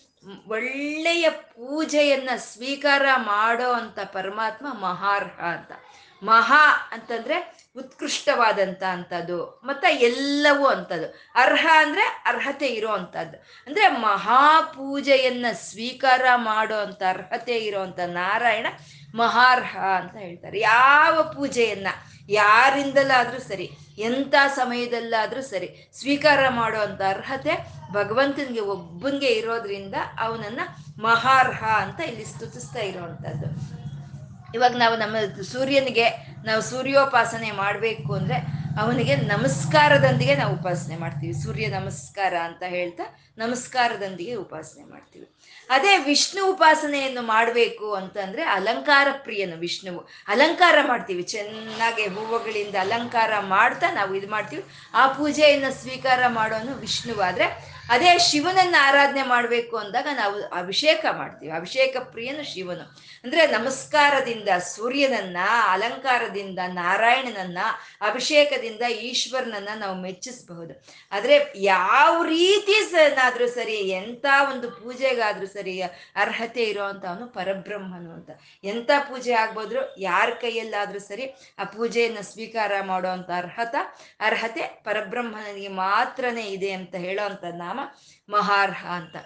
ಒಳ್ಳೆಯ ಪೂಜೆಯನ್ನ ಸ್ವೀಕಾರ ಮಾಡೋ ಅಂತ ಪರಮಾತ್ಮ ಮಹಾರ್ಹ ಅಂತ. ಮಹಾ ಅಂತಂದ್ರೆ ಉತ್ಕೃಷ್ಟವಾದಂತ ಅಂಥದ್ದು ಮತ್ತು ಎಲ್ಲವೂ ಅಂಥದ್ದು ಅರ್ಹ ಅಂದ್ರೆ ಅರ್ಹತೆ ಇರೋ ಅಂತದ್ದು. ಅಂದ್ರೆ ಮಹಾಪೂಜೆಯನ್ನ ಸ್ವೀಕಾರ ಮಾಡೋ ಅಂತ ಅರ್ಹತೆ ಇರೋವಂಥ ನಾರಾಯಣ ಮಹಾರ್ಹ ಅಂತ ಹೇಳ್ತಾರೆ. ಯಾವ ಪೂಜೆಯನ್ನು ಯಾರಿಂದಲಾದರೂ ಸರಿ ಎಂಥ ಸಮಯದಲ್ಲಾದರೂ ಸರಿ ಸ್ವೀಕಾರ ಮಾಡೋ ಅಂತ ಅರ್ಹತೆ ಭಗವಂತನಿಗೆ, ಒಬ್ಬನಿಗೆ ಇರೋದ್ರಿಂದ ಅವನನ್ನು ಮಹಾರ್ಹ ಅಂತ ಇಲ್ಲಿ ಸ್ತುತಿಸ್ತಾ ಇರೋವಂಥದ್ದು ಇವಾಗ ನಾವು ನಮ್ಮ ಸೂರ್ಯನಿಗೆ ನಾವು ಸೂರ್ಯೋಪಾಸನೆ ಮಾಡಬೇಕು ಅಂದರೆ ಅವನಿಗೆ ನಮಸ್ಕಾರದೊಂದಿಗೆ ನಾವು ಉಪಾಸನೆ ಮಾಡ್ತೀವಿ. ಸೂರ್ಯ ನಮಸ್ಕಾರ ಅಂತ ಹೇಳ್ತಾ ನಮಸ್ಕಾರದೊಂದಿಗೆ ಉಪಾಸನೆ ಮಾಡ್ತೀವಿ. ಅದೇ ವಿಷ್ಣು ಉಪಾಸನೆಯನ್ನು ಮಾಡಬೇಕು ಅಂತಂದರೆ ಅಲಂಕಾರ ಪ್ರಿಯನು ವಿಷ್ಣುವು. ಅಲಂಕಾರ ಮಾಡ್ತೀವಿ. ಚೆನ್ನಾಗಿ ಹೂವುಗಳಿಂದ ಅಲಂಕಾರ ಮಾಡ್ತಾ ನಾವು ಇದು ಮಾಡ್ತೀವಿ. ಆ ಪೂಜೆಯನ್ನು ಸ್ವೀಕಾರ ಮಾಡೋನು ವಿಷ್ಣುವಾದ್ರೆ ಅದೇ ಶಿವನನ್ನ ಆರಾಧನೆ ಮಾಡಬೇಕು ಅಂದಾಗ ನಾವು ಅಭಿಷೇಕ ಮಾಡ್ತೀವಿ. ಅಭಿಷೇಕ ಪ್ರಿಯನು ಶಿವನು. ಅಂದ್ರೆ ನಮಸ್ಕಾರದಿಂದ ಸೂರ್ಯನನ್ನ, ಅಲಂಕಾರದಿಂದ ನಾರಾಯಣನನ್ನ, ಅಭಿಷೇಕದಿಂದ ಈಶ್ವರನನ್ನ ನಾವು ಮೆಚ್ಚಿಸಬಹುದು. ಆದ್ರೆ ಯಾವ ರೀತಿ ಸನಾದ್ರೂ ಸರಿ, ಎಂತ ಒಂದು ಪೂಜೆಗಾದ್ರೂ ಸರಿ ಅರ್ಹತೆ ಇರೋವಂಥವನು ಪರಬ್ರಹ್ಮನು ಅಂತ. ಎಂಥ ಪೂಜೆ ಆಗ್ಬೋದ್ರು ಯಾರ ಕೈಯಲ್ಲಾದ್ರೂ ಸರಿ ಆ ಪೂಜೆಯನ್ನು ಸ್ವೀಕಾರ ಮಾಡುವಂಥ ಅರ್ಹತ, ಅರ್ಹತೆ ಪರಬ್ರಹ್ಮನಿಗೆ ಮಾತ್ರನೇ ಇದೆ ಅಂತ ಹೇಳೋವಂಥ ನಾಮ ಮಹಾರ್ಹ ಅಂತ.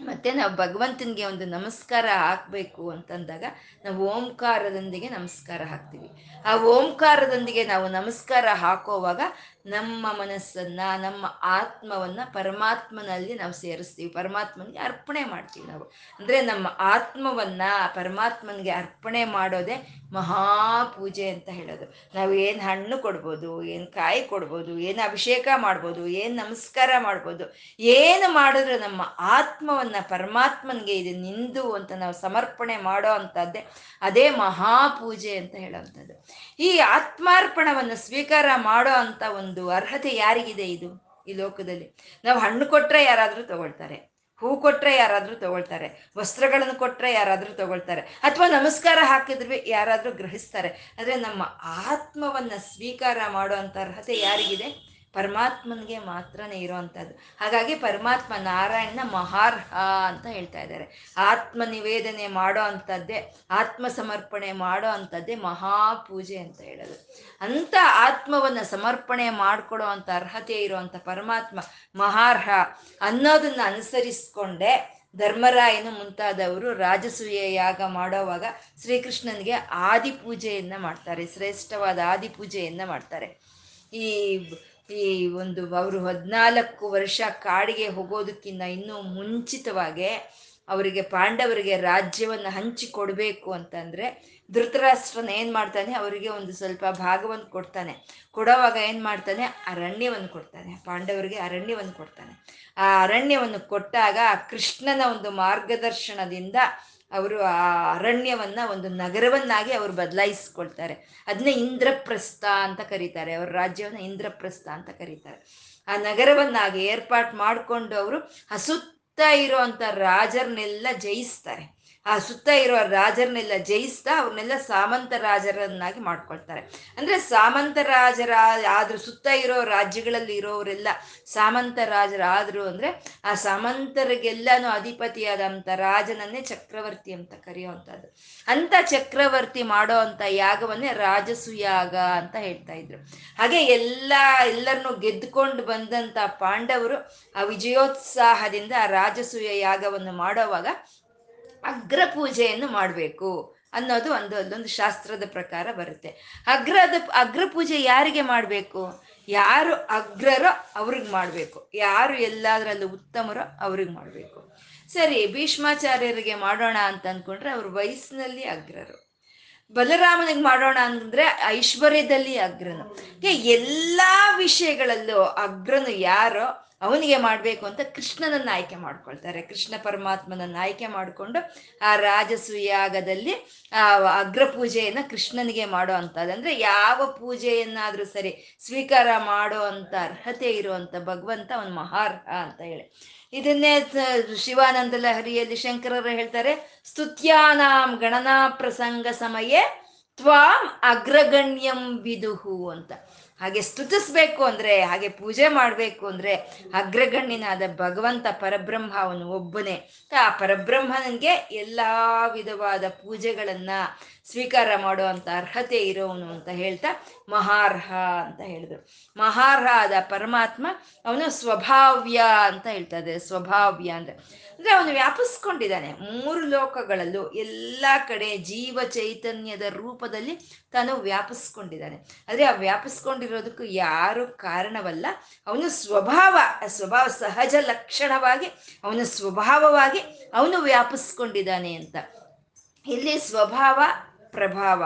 ಮತ್ತೆ ನಾವು ಭಗವಂತನಿಗೆ ಒಂದು ನಮಸ್ಕಾರ ಹಾಕಬೇಕು ಅಂತಂದಾಗ ನಾವು ಓಂಕಾರದೊಂದಿಗೆ ನಮಸ್ಕಾರ ಹಾಕ್ತೀವಿ. ಆ ಓಂಕಾರದೊಂದಿಗೆ ನಾವು ನಮಸ್ಕಾರ ಹಾಕೋವಾಗ ನಮ್ಮ ಮನಸ್ಸನ್ನ, ನಮ್ಮ ಆತ್ಮವನ್ನ ಪರಮಾತ್ಮನಲ್ಲಿ ನಾವು ಸೇರಿಸ್ತೀವಿ. ಪರಮಾತ್ಮನಿಗೆ ಅರ್ಪಣೆ ಮಾಡ್ತೀವಿ ನಾವು. ಅಂದ್ರೆ ನಮ್ಮ ಆತ್ಮವನ್ನ ಪರಮಾತ್ಮನಿಗೆ ಅರ್ಪಣೆ ಮಾಡೋದೇ ಮಹಾಪೂಜೆ ಅಂತ ಹೇಳೋದು. ನಾವು ಏನು ಹಣ್ಣು ಕೊಡ್ಬೋದು, ಏನು ಕಾಯಿ ಕೊಡ್ಬೋದು, ಏನು ಅಭಿಷೇಕ ಮಾಡ್ಬೋದು, ಏನು ನಮಸ್ಕಾರ ಮಾಡ್ಬೋದು, ಏನು ಮಾಡಿದ್ರೆ ನಮ್ಮ ಆತ್ಮವನ್ನು ಪರಮಾತ್ಮನಿಗೆ ಇದು ನಿಂದು ಅಂತ ನಾವು ಸಮರ್ಪಣೆ ಮಾಡೋ ಅಂಥದ್ದೇ ಅದೇ ಮಹಾಪೂಜೆ ಅಂತ ಹೇಳೋವಂಥದ್ದು ಈ ಆತ್ಮಾರ್ಪಣವನ್ನು ಸ್ವೀಕಾರ ಮಾಡೋ ಅಂಥ ಒಂದು ಅರ್ಹತೆ ಯಾರಿಗಿದೆ ಇದು? ಈ ಲೋಕದಲ್ಲಿ. ನಾವು ಹಣ್ಣು ಕೊಟ್ಟರೆ ಯಾರಾದರೂ ತಗೊಳ್ತಾರೆ. ಹೂ ಕೊಟ್ರೆ ಯಾರಾದರೂ ತಗೊಳ್ತಾರೆ, ವಸ್ತ್ರಗಳನ್ನು ಕೊಟ್ರೆ ಯಾರಾದರೂ ತಗೊಳ್ತಾರೆ, ಅಥವಾ ನಮಸ್ಕಾರ ಹಾಕಿದ್ರೆ ಯಾರಾದರೂ ಗ್ರಹಿಸ್ತಾರೆ. ಆದರೆ ನಮ್ಮ ಆತ್ಮವನ್ನ ಸ್ವೀಕಾರ ಮಾಡುವಂಥ ಅರ್ಹತೆ ಯಾರಿಗಿದೆ? ಪರಮಾತ್ಮನಿಗೆ ಮಾತ್ರನೇ ಇರುವಂಥದ್ದು ಹಾಗಾಗಿ ಪರಮಾತ್ಮ ನಾರಾಯಣನ ಮಹಾರ್ಹ ಅಂತ ಹೇಳ್ತಾ ಇದ್ದಾರೆ. ಆತ್ಮ ನಿವೇದನೆ ಮಾಡೋ ಅಂಥದ್ದೇ ಆತ್ಮ ಸಮರ್ಪಣೆ ಮಾಡೋ ಅಂಥದ್ದೇ ಮಹಾಪೂಜೆ ಅಂತ ಹೇಳೋದು. ಅಂಥ ಆತ್ಮವನ್ನು ಸಮರ್ಪಣೆ ಮಾಡಿಕೊಡೋ ಅಂಥ ಅರ್ಹತೆ ಇರುವಂಥ ಪರಮಾತ್ಮ ಮಹಾರ್ಹ ಅನ್ನೋದನ್ನ ಅನುಸರಿಸ್ಕೊಂಡೆ ಧರ್ಮರಾಯನು ಮುಂತಾದವರು ರಾಜಸೂಯ ಯಾಗ ಮಾಡೋವಾಗ ಶ್ರೀಕೃಷ್ಣನಿಗೆ ಆದಿ ಪೂಜೆಯನ್ನ ಮಾಡ್ತಾರೆ, ಶ್ರೇಷ್ಠವಾದ ಆದಿ ಪೂಜೆಯನ್ನ ಮಾಡ್ತಾರೆ. ಈ ಈ ಒಂದು ಅವರು ಹದಿನಾಲ್ಕು ವರ್ಷ ಕಾಡಿಗೆ ಹೋಗೋದಕ್ಕಿಂತ ಇನ್ನೂ ಮುಂಚಿತವಾಗಿ ಅವರಿಗೆ ಪಾಂಡವರಿಗೆ ರಾಜ್ಯವನ್ನು ಹಂಚಿ ಕೊಡಬೇಕು ಅಂತಂದ್ರೆ ಧೃತರಾಷ್ಟ್ರನ ಏನು ಮಾಡ್ತಾನೆ? ಅವರಿಗೆ ಒಂದು ಸ್ವಲ್ಪ ಭಾಗವನ್ನು ಕೊಡ್ತಾನೆ. ಕೊಡೋವಾಗ ಏನು ಮಾಡ್ತಾನೆ? ಅರಣ್ಯವನ್ನು ಕೊಡ್ತಾನೆ. ಪಾಂಡವರಿಗೆ ಅರಣ್ಯವನ್ನು ಕೊಡ್ತಾನೆ. ಆ ಅರಣ್ಯವನ್ನು ಕೊಟ್ಟಾಗ ಕೃಷ್ಣನ ಒಂದು ಮಾರ್ಗದರ್ಶನದಿಂದ ಅವರು ಆ ಅರಣ್ಯವನ್ನ ಒಂದು ನಗರವನ್ನಾಗಿ ಅವರು ಬದಲಾಯಿಸ್ಕೊಳ್ತಾರೆ. ಅದನ್ನೇ ಇಂದ್ರಪ್ರಸ್ಥ ಅಂತ ಕರೀತಾರೆ. ಅವ್ರ ರಾಜ್ಯವನ್ನ ಇಂದ್ರಪ್ರಸ್ಥ ಅಂತ ಕರೀತಾರೆ. ಆ ನಗರವನ್ನಾಗಿ ಏರ್ಪಾಟ್ ಮಾಡಿಕೊಂಡು ಅವರು ಹಸುತ್ತಾ ಇರೋ ಇರುವಂತ ರಾಜರನ್ನೆಲ್ಲ ಜಯಿಸ್ತಾರೆ. ಆ ಸುತ್ತ ಇರೋ ರಾಜರನ್ನೆಲ್ಲ ಜಯಿಸ್ತಾ ಅವ್ರನ್ನೆಲ್ಲ ಸಾಮಂತ ರಾಜರನ್ನಾಗಿ ಮಾಡ್ಕೊಳ್ತಾರೆ. ಅಂದ್ರೆ ಸಾಮಂತ ರಾಜರ ಆದ್ರೂ ಸುತ್ತ ಇರೋ ರಾಜ್ಯಗಳಲ್ಲಿ ಇರೋರೆಲ್ಲ ಸಾಮಂತ ರಾಜರಾದ್ರು ಅಂದ್ರೆ ಆ ಸಾಮಂತರಿಗೆಲ್ಲಾನು ಅಧಿಪತಿಯಾದಂಥ ರಾಜನನ್ನೇ ಚಕ್ರವರ್ತಿ ಅಂತ ಕರೆಯುವಂಥದ್ದು. ಅಂತ ಚಕ್ರವರ್ತಿ ಮಾಡೋ ಅಂತ ಯಾಗವನ್ನೇ ರಾಜಸುಯಾಗ ಅಂತ ಹೇಳ್ತಾ ಇದ್ರು. ಹಾಗೆ ಎಲ್ಲ, ಎಲ್ಲರನ್ನು ಗೆದ್ದುಕೊಂಡು ಬಂದಂತ ಪಾಂಡವರು ಆ ವಿಜಯೋತ್ಸಾಹದಿಂದ ಆ ರಾಜಸೂಯ ಯಾಗವನ್ನು ಮಾಡೋವಾಗ ಅಗ್ರ ಪೂಜೆಯನ್ನು ಮಾಡಬೇಕು ಅನ್ನೋದು ಒಂದು ಅಲ್ಲೊಂದು ಶಾಸ್ತ್ರದ ಪ್ರಕಾರ ಬರುತ್ತೆ. ಅಗ್ರದ ಅಗ್ರ ಪೂಜೆ ಯಾರಿಗೆ ಮಾಡಬೇಕು? ಯಾರು ಅಗ್ರರೋ ಅವ್ರಿಗೆ ಮಾಡಬೇಕು. ಯಾರು ಎಲ್ಲದರಲ್ಲೂ ಉತ್ತಮರೋ ಅವ್ರಿಗೆ ಮಾಡಬೇಕು. ಸರಿ, ಭೀಷ್ಮಾಚಾರ್ಯರಿಗೆ ಮಾಡೋಣ ಅಂತ ಅಂದ್ಕೊಂಡ್ರೆ ಅವ್ರ ವಯಸ್ಸಿನಲ್ಲಿ ಅಗ್ರರು. ಬಲರಾಮನಿಗೆ ಮಾಡೋಣ ಅಂದ್ರೆ ಐಶ್ವರ್ಯದಲ್ಲಿ ಅಗ್ರನು. ಎಲ್ಲಾ ವಿಷಯಗಳಲ್ಲೂ ಅಗ್ರನು ಯಾರೋ ಅವನಿಗೆ ಮಾಡಬೇಕು ಅಂತ ಕೃಷ್ಣನನ್ನ ಆಯ್ಕೆ ಮಾಡ್ಕೊಳ್ತಾರೆ. ಕೃಷ್ಣ ಪರಮಾತ್ಮನನ್ನ ಆಯ್ಕೆ ಮಾಡಿಕೊಂಡು ಆ ರಾಜಸುಯಾಗದಲ್ಲಿ ಆ ಅಗ್ರ ಪೂಜೆಯನ್ನ ಕೃಷ್ಣನಿಗೆ ಮಾಡೋ ಅಂಥದ್ದು. ಅಂದ್ರೆ ಯಾವ ಪೂಜೆಯನ್ನಾದರೂ ಸರಿ ಸ್ವೀಕಾರ ಮಾಡೋ ಅಂತ ಅರ್ಹತೆ ಇರುವಂತ ಭಗವಂತ ಅವನ್ ಮಹಾರ್ಹ ಅಂತ ಹೇಳಿ. ಇದನ್ನೇ ಶಿವಾನಂದ ಲಹರಿಯಲ್ಲಿ ಶಂಕರರು ಹೇಳ್ತಾರೆ, ಸ್ತುತ್ಯಾನಾಂ ಗಣನಾ ಪ್ರಸಂಗ ಸಮಯೇ ತ್ವಾಂ ಅಗ್ರಗಣ್ಯಂ ವಿದುಹು ಅಂತ. ಹಾಗೆ ಸ್ತುತಿಸ್ಬೇಕು ಅಂದ್ರೆ, ಹಾಗೆ ಪೂಜೆ ಮಾಡಬೇಕು ಅಂದ್ರೆ ಅಗ್ರಗಣ್ಯನಾದ ಭಗವಂತ ಪರಬ್ರಹ್ಮ ಅವನು ಒಬ್ಬನೇ ಆ ಪರಬ್ರಹ್ಮನಿಗೆ ಎಲ್ಲಾ ವಿಧವಾದ ಪೂಜೆಗಳನ್ನ ಸ್ವೀಕಾರ ಮಾಡುವಂತ ಅರ್ಹತೆ ಇರೋವನು ಅಂತ ಹೇಳ್ತಾ ಮಹಾರ್ಹ ಅಂತ ಹೇಳಿದ್ರು. ಮಹಾರ್ಹ ಆದ ಪರಮಾತ್ಮ ಅವನು ಸ್ವಭಾವ್ಯ ಅಂತ ಹೇಳ್ತಾ ಇದ್ದಾರೆ ಸ್ವಭಾವ್ಯ ಅಂದ್ರೆ ಅಂದ್ರೆ ಅವನು ವ್ಯಾಪಿಸ್ಕೊಂಡಿದ್ದಾನೆ. ಮೂರು ಲೋಕಗಳಲ್ಲೂ ಎಲ್ಲ ಕಡೆ ಜೀವ ಚೈತನ್ಯದ ರೂಪದಲ್ಲಿ ತಾನು ವ್ಯಾಪಿಸ್ಕೊಂಡಿದ್ದಾನೆ. ಆದ್ರೆ ಆ ವ್ಯಾಪಿಸ್ಕೊಂಡಿರೋದಕ್ಕೂ ಯಾರು ಕಾರಣವಲ್ಲ, ಅವನು ಸ್ವಭಾವ ಸ್ವಭಾವ ಸಹಜ ಲಕ್ಷಣವಾಗಿ, ಅವನ ಸ್ವಭಾವವಾಗಿ ಅವನು ವ್ಯಾಪಿಸ್ಕೊಂಡಿದ್ದಾನೆ ಅಂತ. ಇಲ್ಲಿ ಸ್ವಭಾವ, ಪ್ರಭಾವ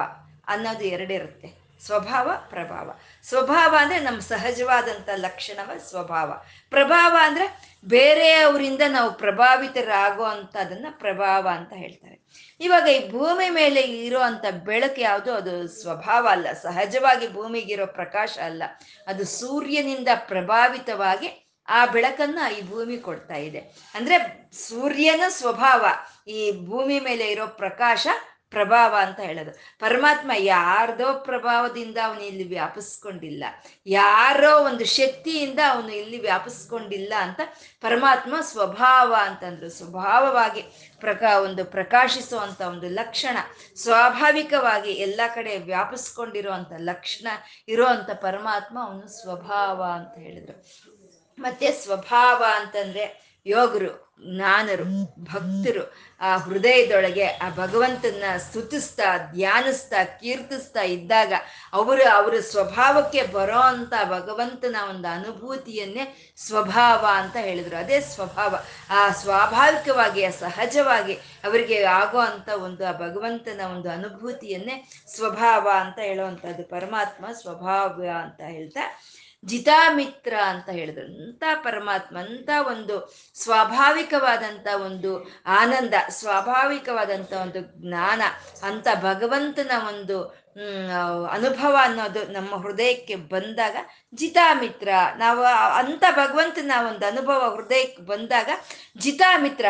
ಅನ್ನೋದು ಎರಡಿರುತ್ತೆ. ಸ್ವಭಾವ, ಪ್ರಭಾವ. ಸ್ವಭಾವ ಅಂದ್ರೆ ನಮ್ಮ ಸಹಜವಾದಂಥ ಲಕ್ಷಣವ ಸ್ವಭಾವ. ಪ್ರಭಾವ ಅಂದ್ರೆ ಬೇರೆಯವರಿಂದ ನಾವು ಪ್ರಭಾವಿತರಾಗೋ ಅಂಥದನ್ನ ಪ್ರಭಾವ ಅಂತ ಹೇಳ್ತಾರೆ. ಇವಾಗ ಈ ಭೂಮಿ ಮೇಲೆ ಇರೋ ಅಂಥ ಬೆಳಕು ಯಾವುದು? ಅದು ಸ್ವಭಾವ ಅಲ್ಲ. ಸಹಜವಾಗಿ ಭೂಮಿಗಿರೋ ಪ್ರಕಾಶ ಅಲ್ಲ. ಅದು ಸೂರ್ಯನಿಂದ ಪ್ರಭಾವಿತವಾಗಿ ಆ ಬೆಳಕನ್ನ ಈ ಭೂಮಿ ಕೊಡ್ತಾ ಇದೆ. ಅಂದ್ರೆ ಸೂರ್ಯನ ಸ್ವಭಾವ, ಈ ಭೂಮಿ ಮೇಲೆ ಇರೋ ಪ್ರಕಾಶ ಪ್ರಭಾವ ಅಂತ ಹೇಳೋದು. ಪರಮಾತ್ಮ ಯಾರ್ದೋ ಪ್ರಭಾವದಿಂದ ಅವನು ಇಲ್ಲಿ ವ್ಯಾಪಿಸ್ಕೊಂಡಿಲ್ಲ. ಯಾರೋ ಒಂದು ಶಕ್ತಿಯಿಂದ ಅವನು ಇಲ್ಲಿ ವ್ಯಾಪಿಸ್ಕೊಂಡಿಲ್ಲ ಅಂತ ಪರಮಾತ್ಮ ಸ್ವಭಾವ ಅಂತಂದ್ರು. ಸ್ವಭಾವವಾಗಿ ಪ್ರಕಾ ಒಂದು ಪ್ರಕಾಶಿಸುವಂತ ಒಂದು ಲಕ್ಷಣ. ಸ್ವಾಭಾವಿಕವಾಗಿ ಎಲ್ಲ ಕಡೆ ವ್ಯಾಪಿಸ್ಕೊಂಡಿರುವಂತ ಲಕ್ಷಣ ಇರುವಂತ ಪರಮಾತ್ಮ ಅವನು ಸ್ವಭಾವ ಅಂತ ಹೇಳಿದ್ರು. ಮತ್ತೆ ಸ್ವಭಾವ ಅಂತಂದ್ರೆ ಯೋಗರು ಜ್ಞಾನರು ಭಕ್ತರು ಆ ಹೃದಯದೊಳಗೆ ಆ ಭಗವಂತನ ಸ್ತುತಿಸ್ತಾ ಧ್ಯಾನಿಸ್ತಾ ಕೀರ್ತಿಸ್ತಾ ಇದ್ದಾಗ ಅವರು ಅವರ ಸ್ವಭಾವಕ್ಕೆ ಬರೋ ಅಂತ ಭಗವಂತನ ಒಂದು ಅನುಭೂತಿಯನ್ನೇ ಸ್ವಭಾವ ಅಂತ ಹೇಳಿದ್ರು. ಅದೇ ಸ್ವಭಾವ. ಆ ಸ್ವಾಭಾವಿಕವಾಗಿ ಆ ಸಹಜವಾಗಿ ಅವರಿಗೆ ಆಗೋ ಅಂತ ಒಂದು ಆ ಭಗವಂತನ ಒಂದು ಅನುಭೂತಿಯನ್ನೇ ಸ್ವಭಾವ ಅಂತ ಹೇಳುವಂಥದ್ದು ಪರಮಾತ್ಮ ಸ್ವಭಾವ ಅಂತ ಹೇಳ್ತಾ ಜಿತಾಮಿತ್ರ ಅಂತ ಹೇಳಿದ್ರು. ಅಂತ ಪರಮಾತ್ಮ, ಅಂತ ಒಂದು ಸ್ವಾಭಾವಿಕವಾದಂಥ ಒಂದು ಆನಂದ ಸ್ವಾಭಾವಿಕವಾದಂಥ ಒಂದು ಜ್ಞಾನ, ಅಂತ ಭಗವಂತನ ಒಂದು ಅನುಭವ ಅನ್ನೋದು ನಮ್ಮ ಹೃದಯಕ್ಕೆ ಬಂದಾಗ ಜಿತಾಮಿತ್ರ. ನಾವು ಅಂತ ಭಗವಂತನ ಒಂದು ಅನುಭವ ಹೃದಯಕ್ಕೆ ಬಂದಾಗ ಜಿತಾಮಿತ್ರ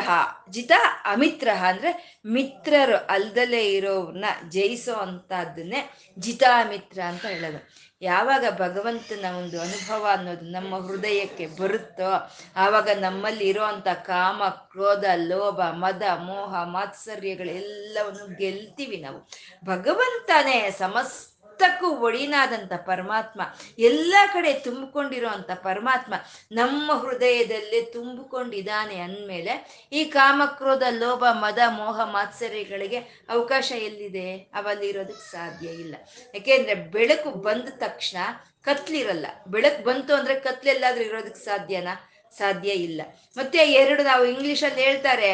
ಜಿತ ಅಮಿತ್ರ ಅಂದ್ರೆ ಮಿತ್ರರು, ಅಲ್ದಲೇ ಇರೋವ್ರನ್ನ ಜಯಿಸೋ ಅಂತದನ್ನೇ ಜಿತಾಮಿತ್ರ ಅಂತ ಹೇಳೋದು. ಯಾವಾಗ ಭಗವಂತನ ಒಂದು ಅನುಭವ ಅನ್ನೋದು ನಮ್ಮ ಹೃದಯಕ್ಕೆ ಬರುತ್ತೋ, ಆವಾಗ ನಮ್ಮಲ್ಲಿ ಇರೋವಂಥ ಕಾಮ, ಕ್ರೋಧ, ಲೋಭ, ಮದ, ಮೋಹ, ಮಾತ್ಸರ್ಯಗಳೆಲ್ಲವನ್ನು ಗೆಲ್ತೀವಿ ನಾವು. ಭಗವಂತನೇ ಸಮಸ್ತಕ್ಕೂ ಒಡಿನಾದಂಥ ಪರಮಾತ್ಮ, ಎಲ್ಲ ಕಡೆ ತುಂಬಿಕೊಂಡಿರೋ ಅಂಥ ಪರಮಾತ್ಮ ನಮ್ಮ ಹೃದಯದಲ್ಲೇ ತುಂಬಿಕೊಂಡಿದ್ದಾನೆ ಅಂದಮೇಲೆ ಈ ಕಾಮಕ್ರೋಧ, ಲೋಭ, ಮದ, ಮೋಹ, ಮಾತ್ಸರ್ಯಗಳಿಗೆ ಅವಕಾಶ ಎಲ್ಲಿದೆ? ಅವಲ್ಲಿರೋದಕ್ಕೆ ಸಾಧ್ಯ ಇಲ್ಲ. ಯಾಕೆಂದ್ರೆ ಬೆಳಕು ಬಂದ ತಕ್ಷಣ ಕತ್ಲಿರಲ್ಲ. ಬೆಳಕು ಬಂತು ಅಂದ್ರೆ ಕತ್ಲೆಲ್ಲಾದ್ರೂ ಇರೋದಕ್ಕೆ ಸಾಧ್ಯನಾ? ಸಾಧ್ಯ ಇಲ್ಲ. ಮತ್ತೆ ಎರಡು ನಾವು ಇಂಗ್ಲಿಷಲ್ಲಿ ಹೇಳ್ತಾರೆ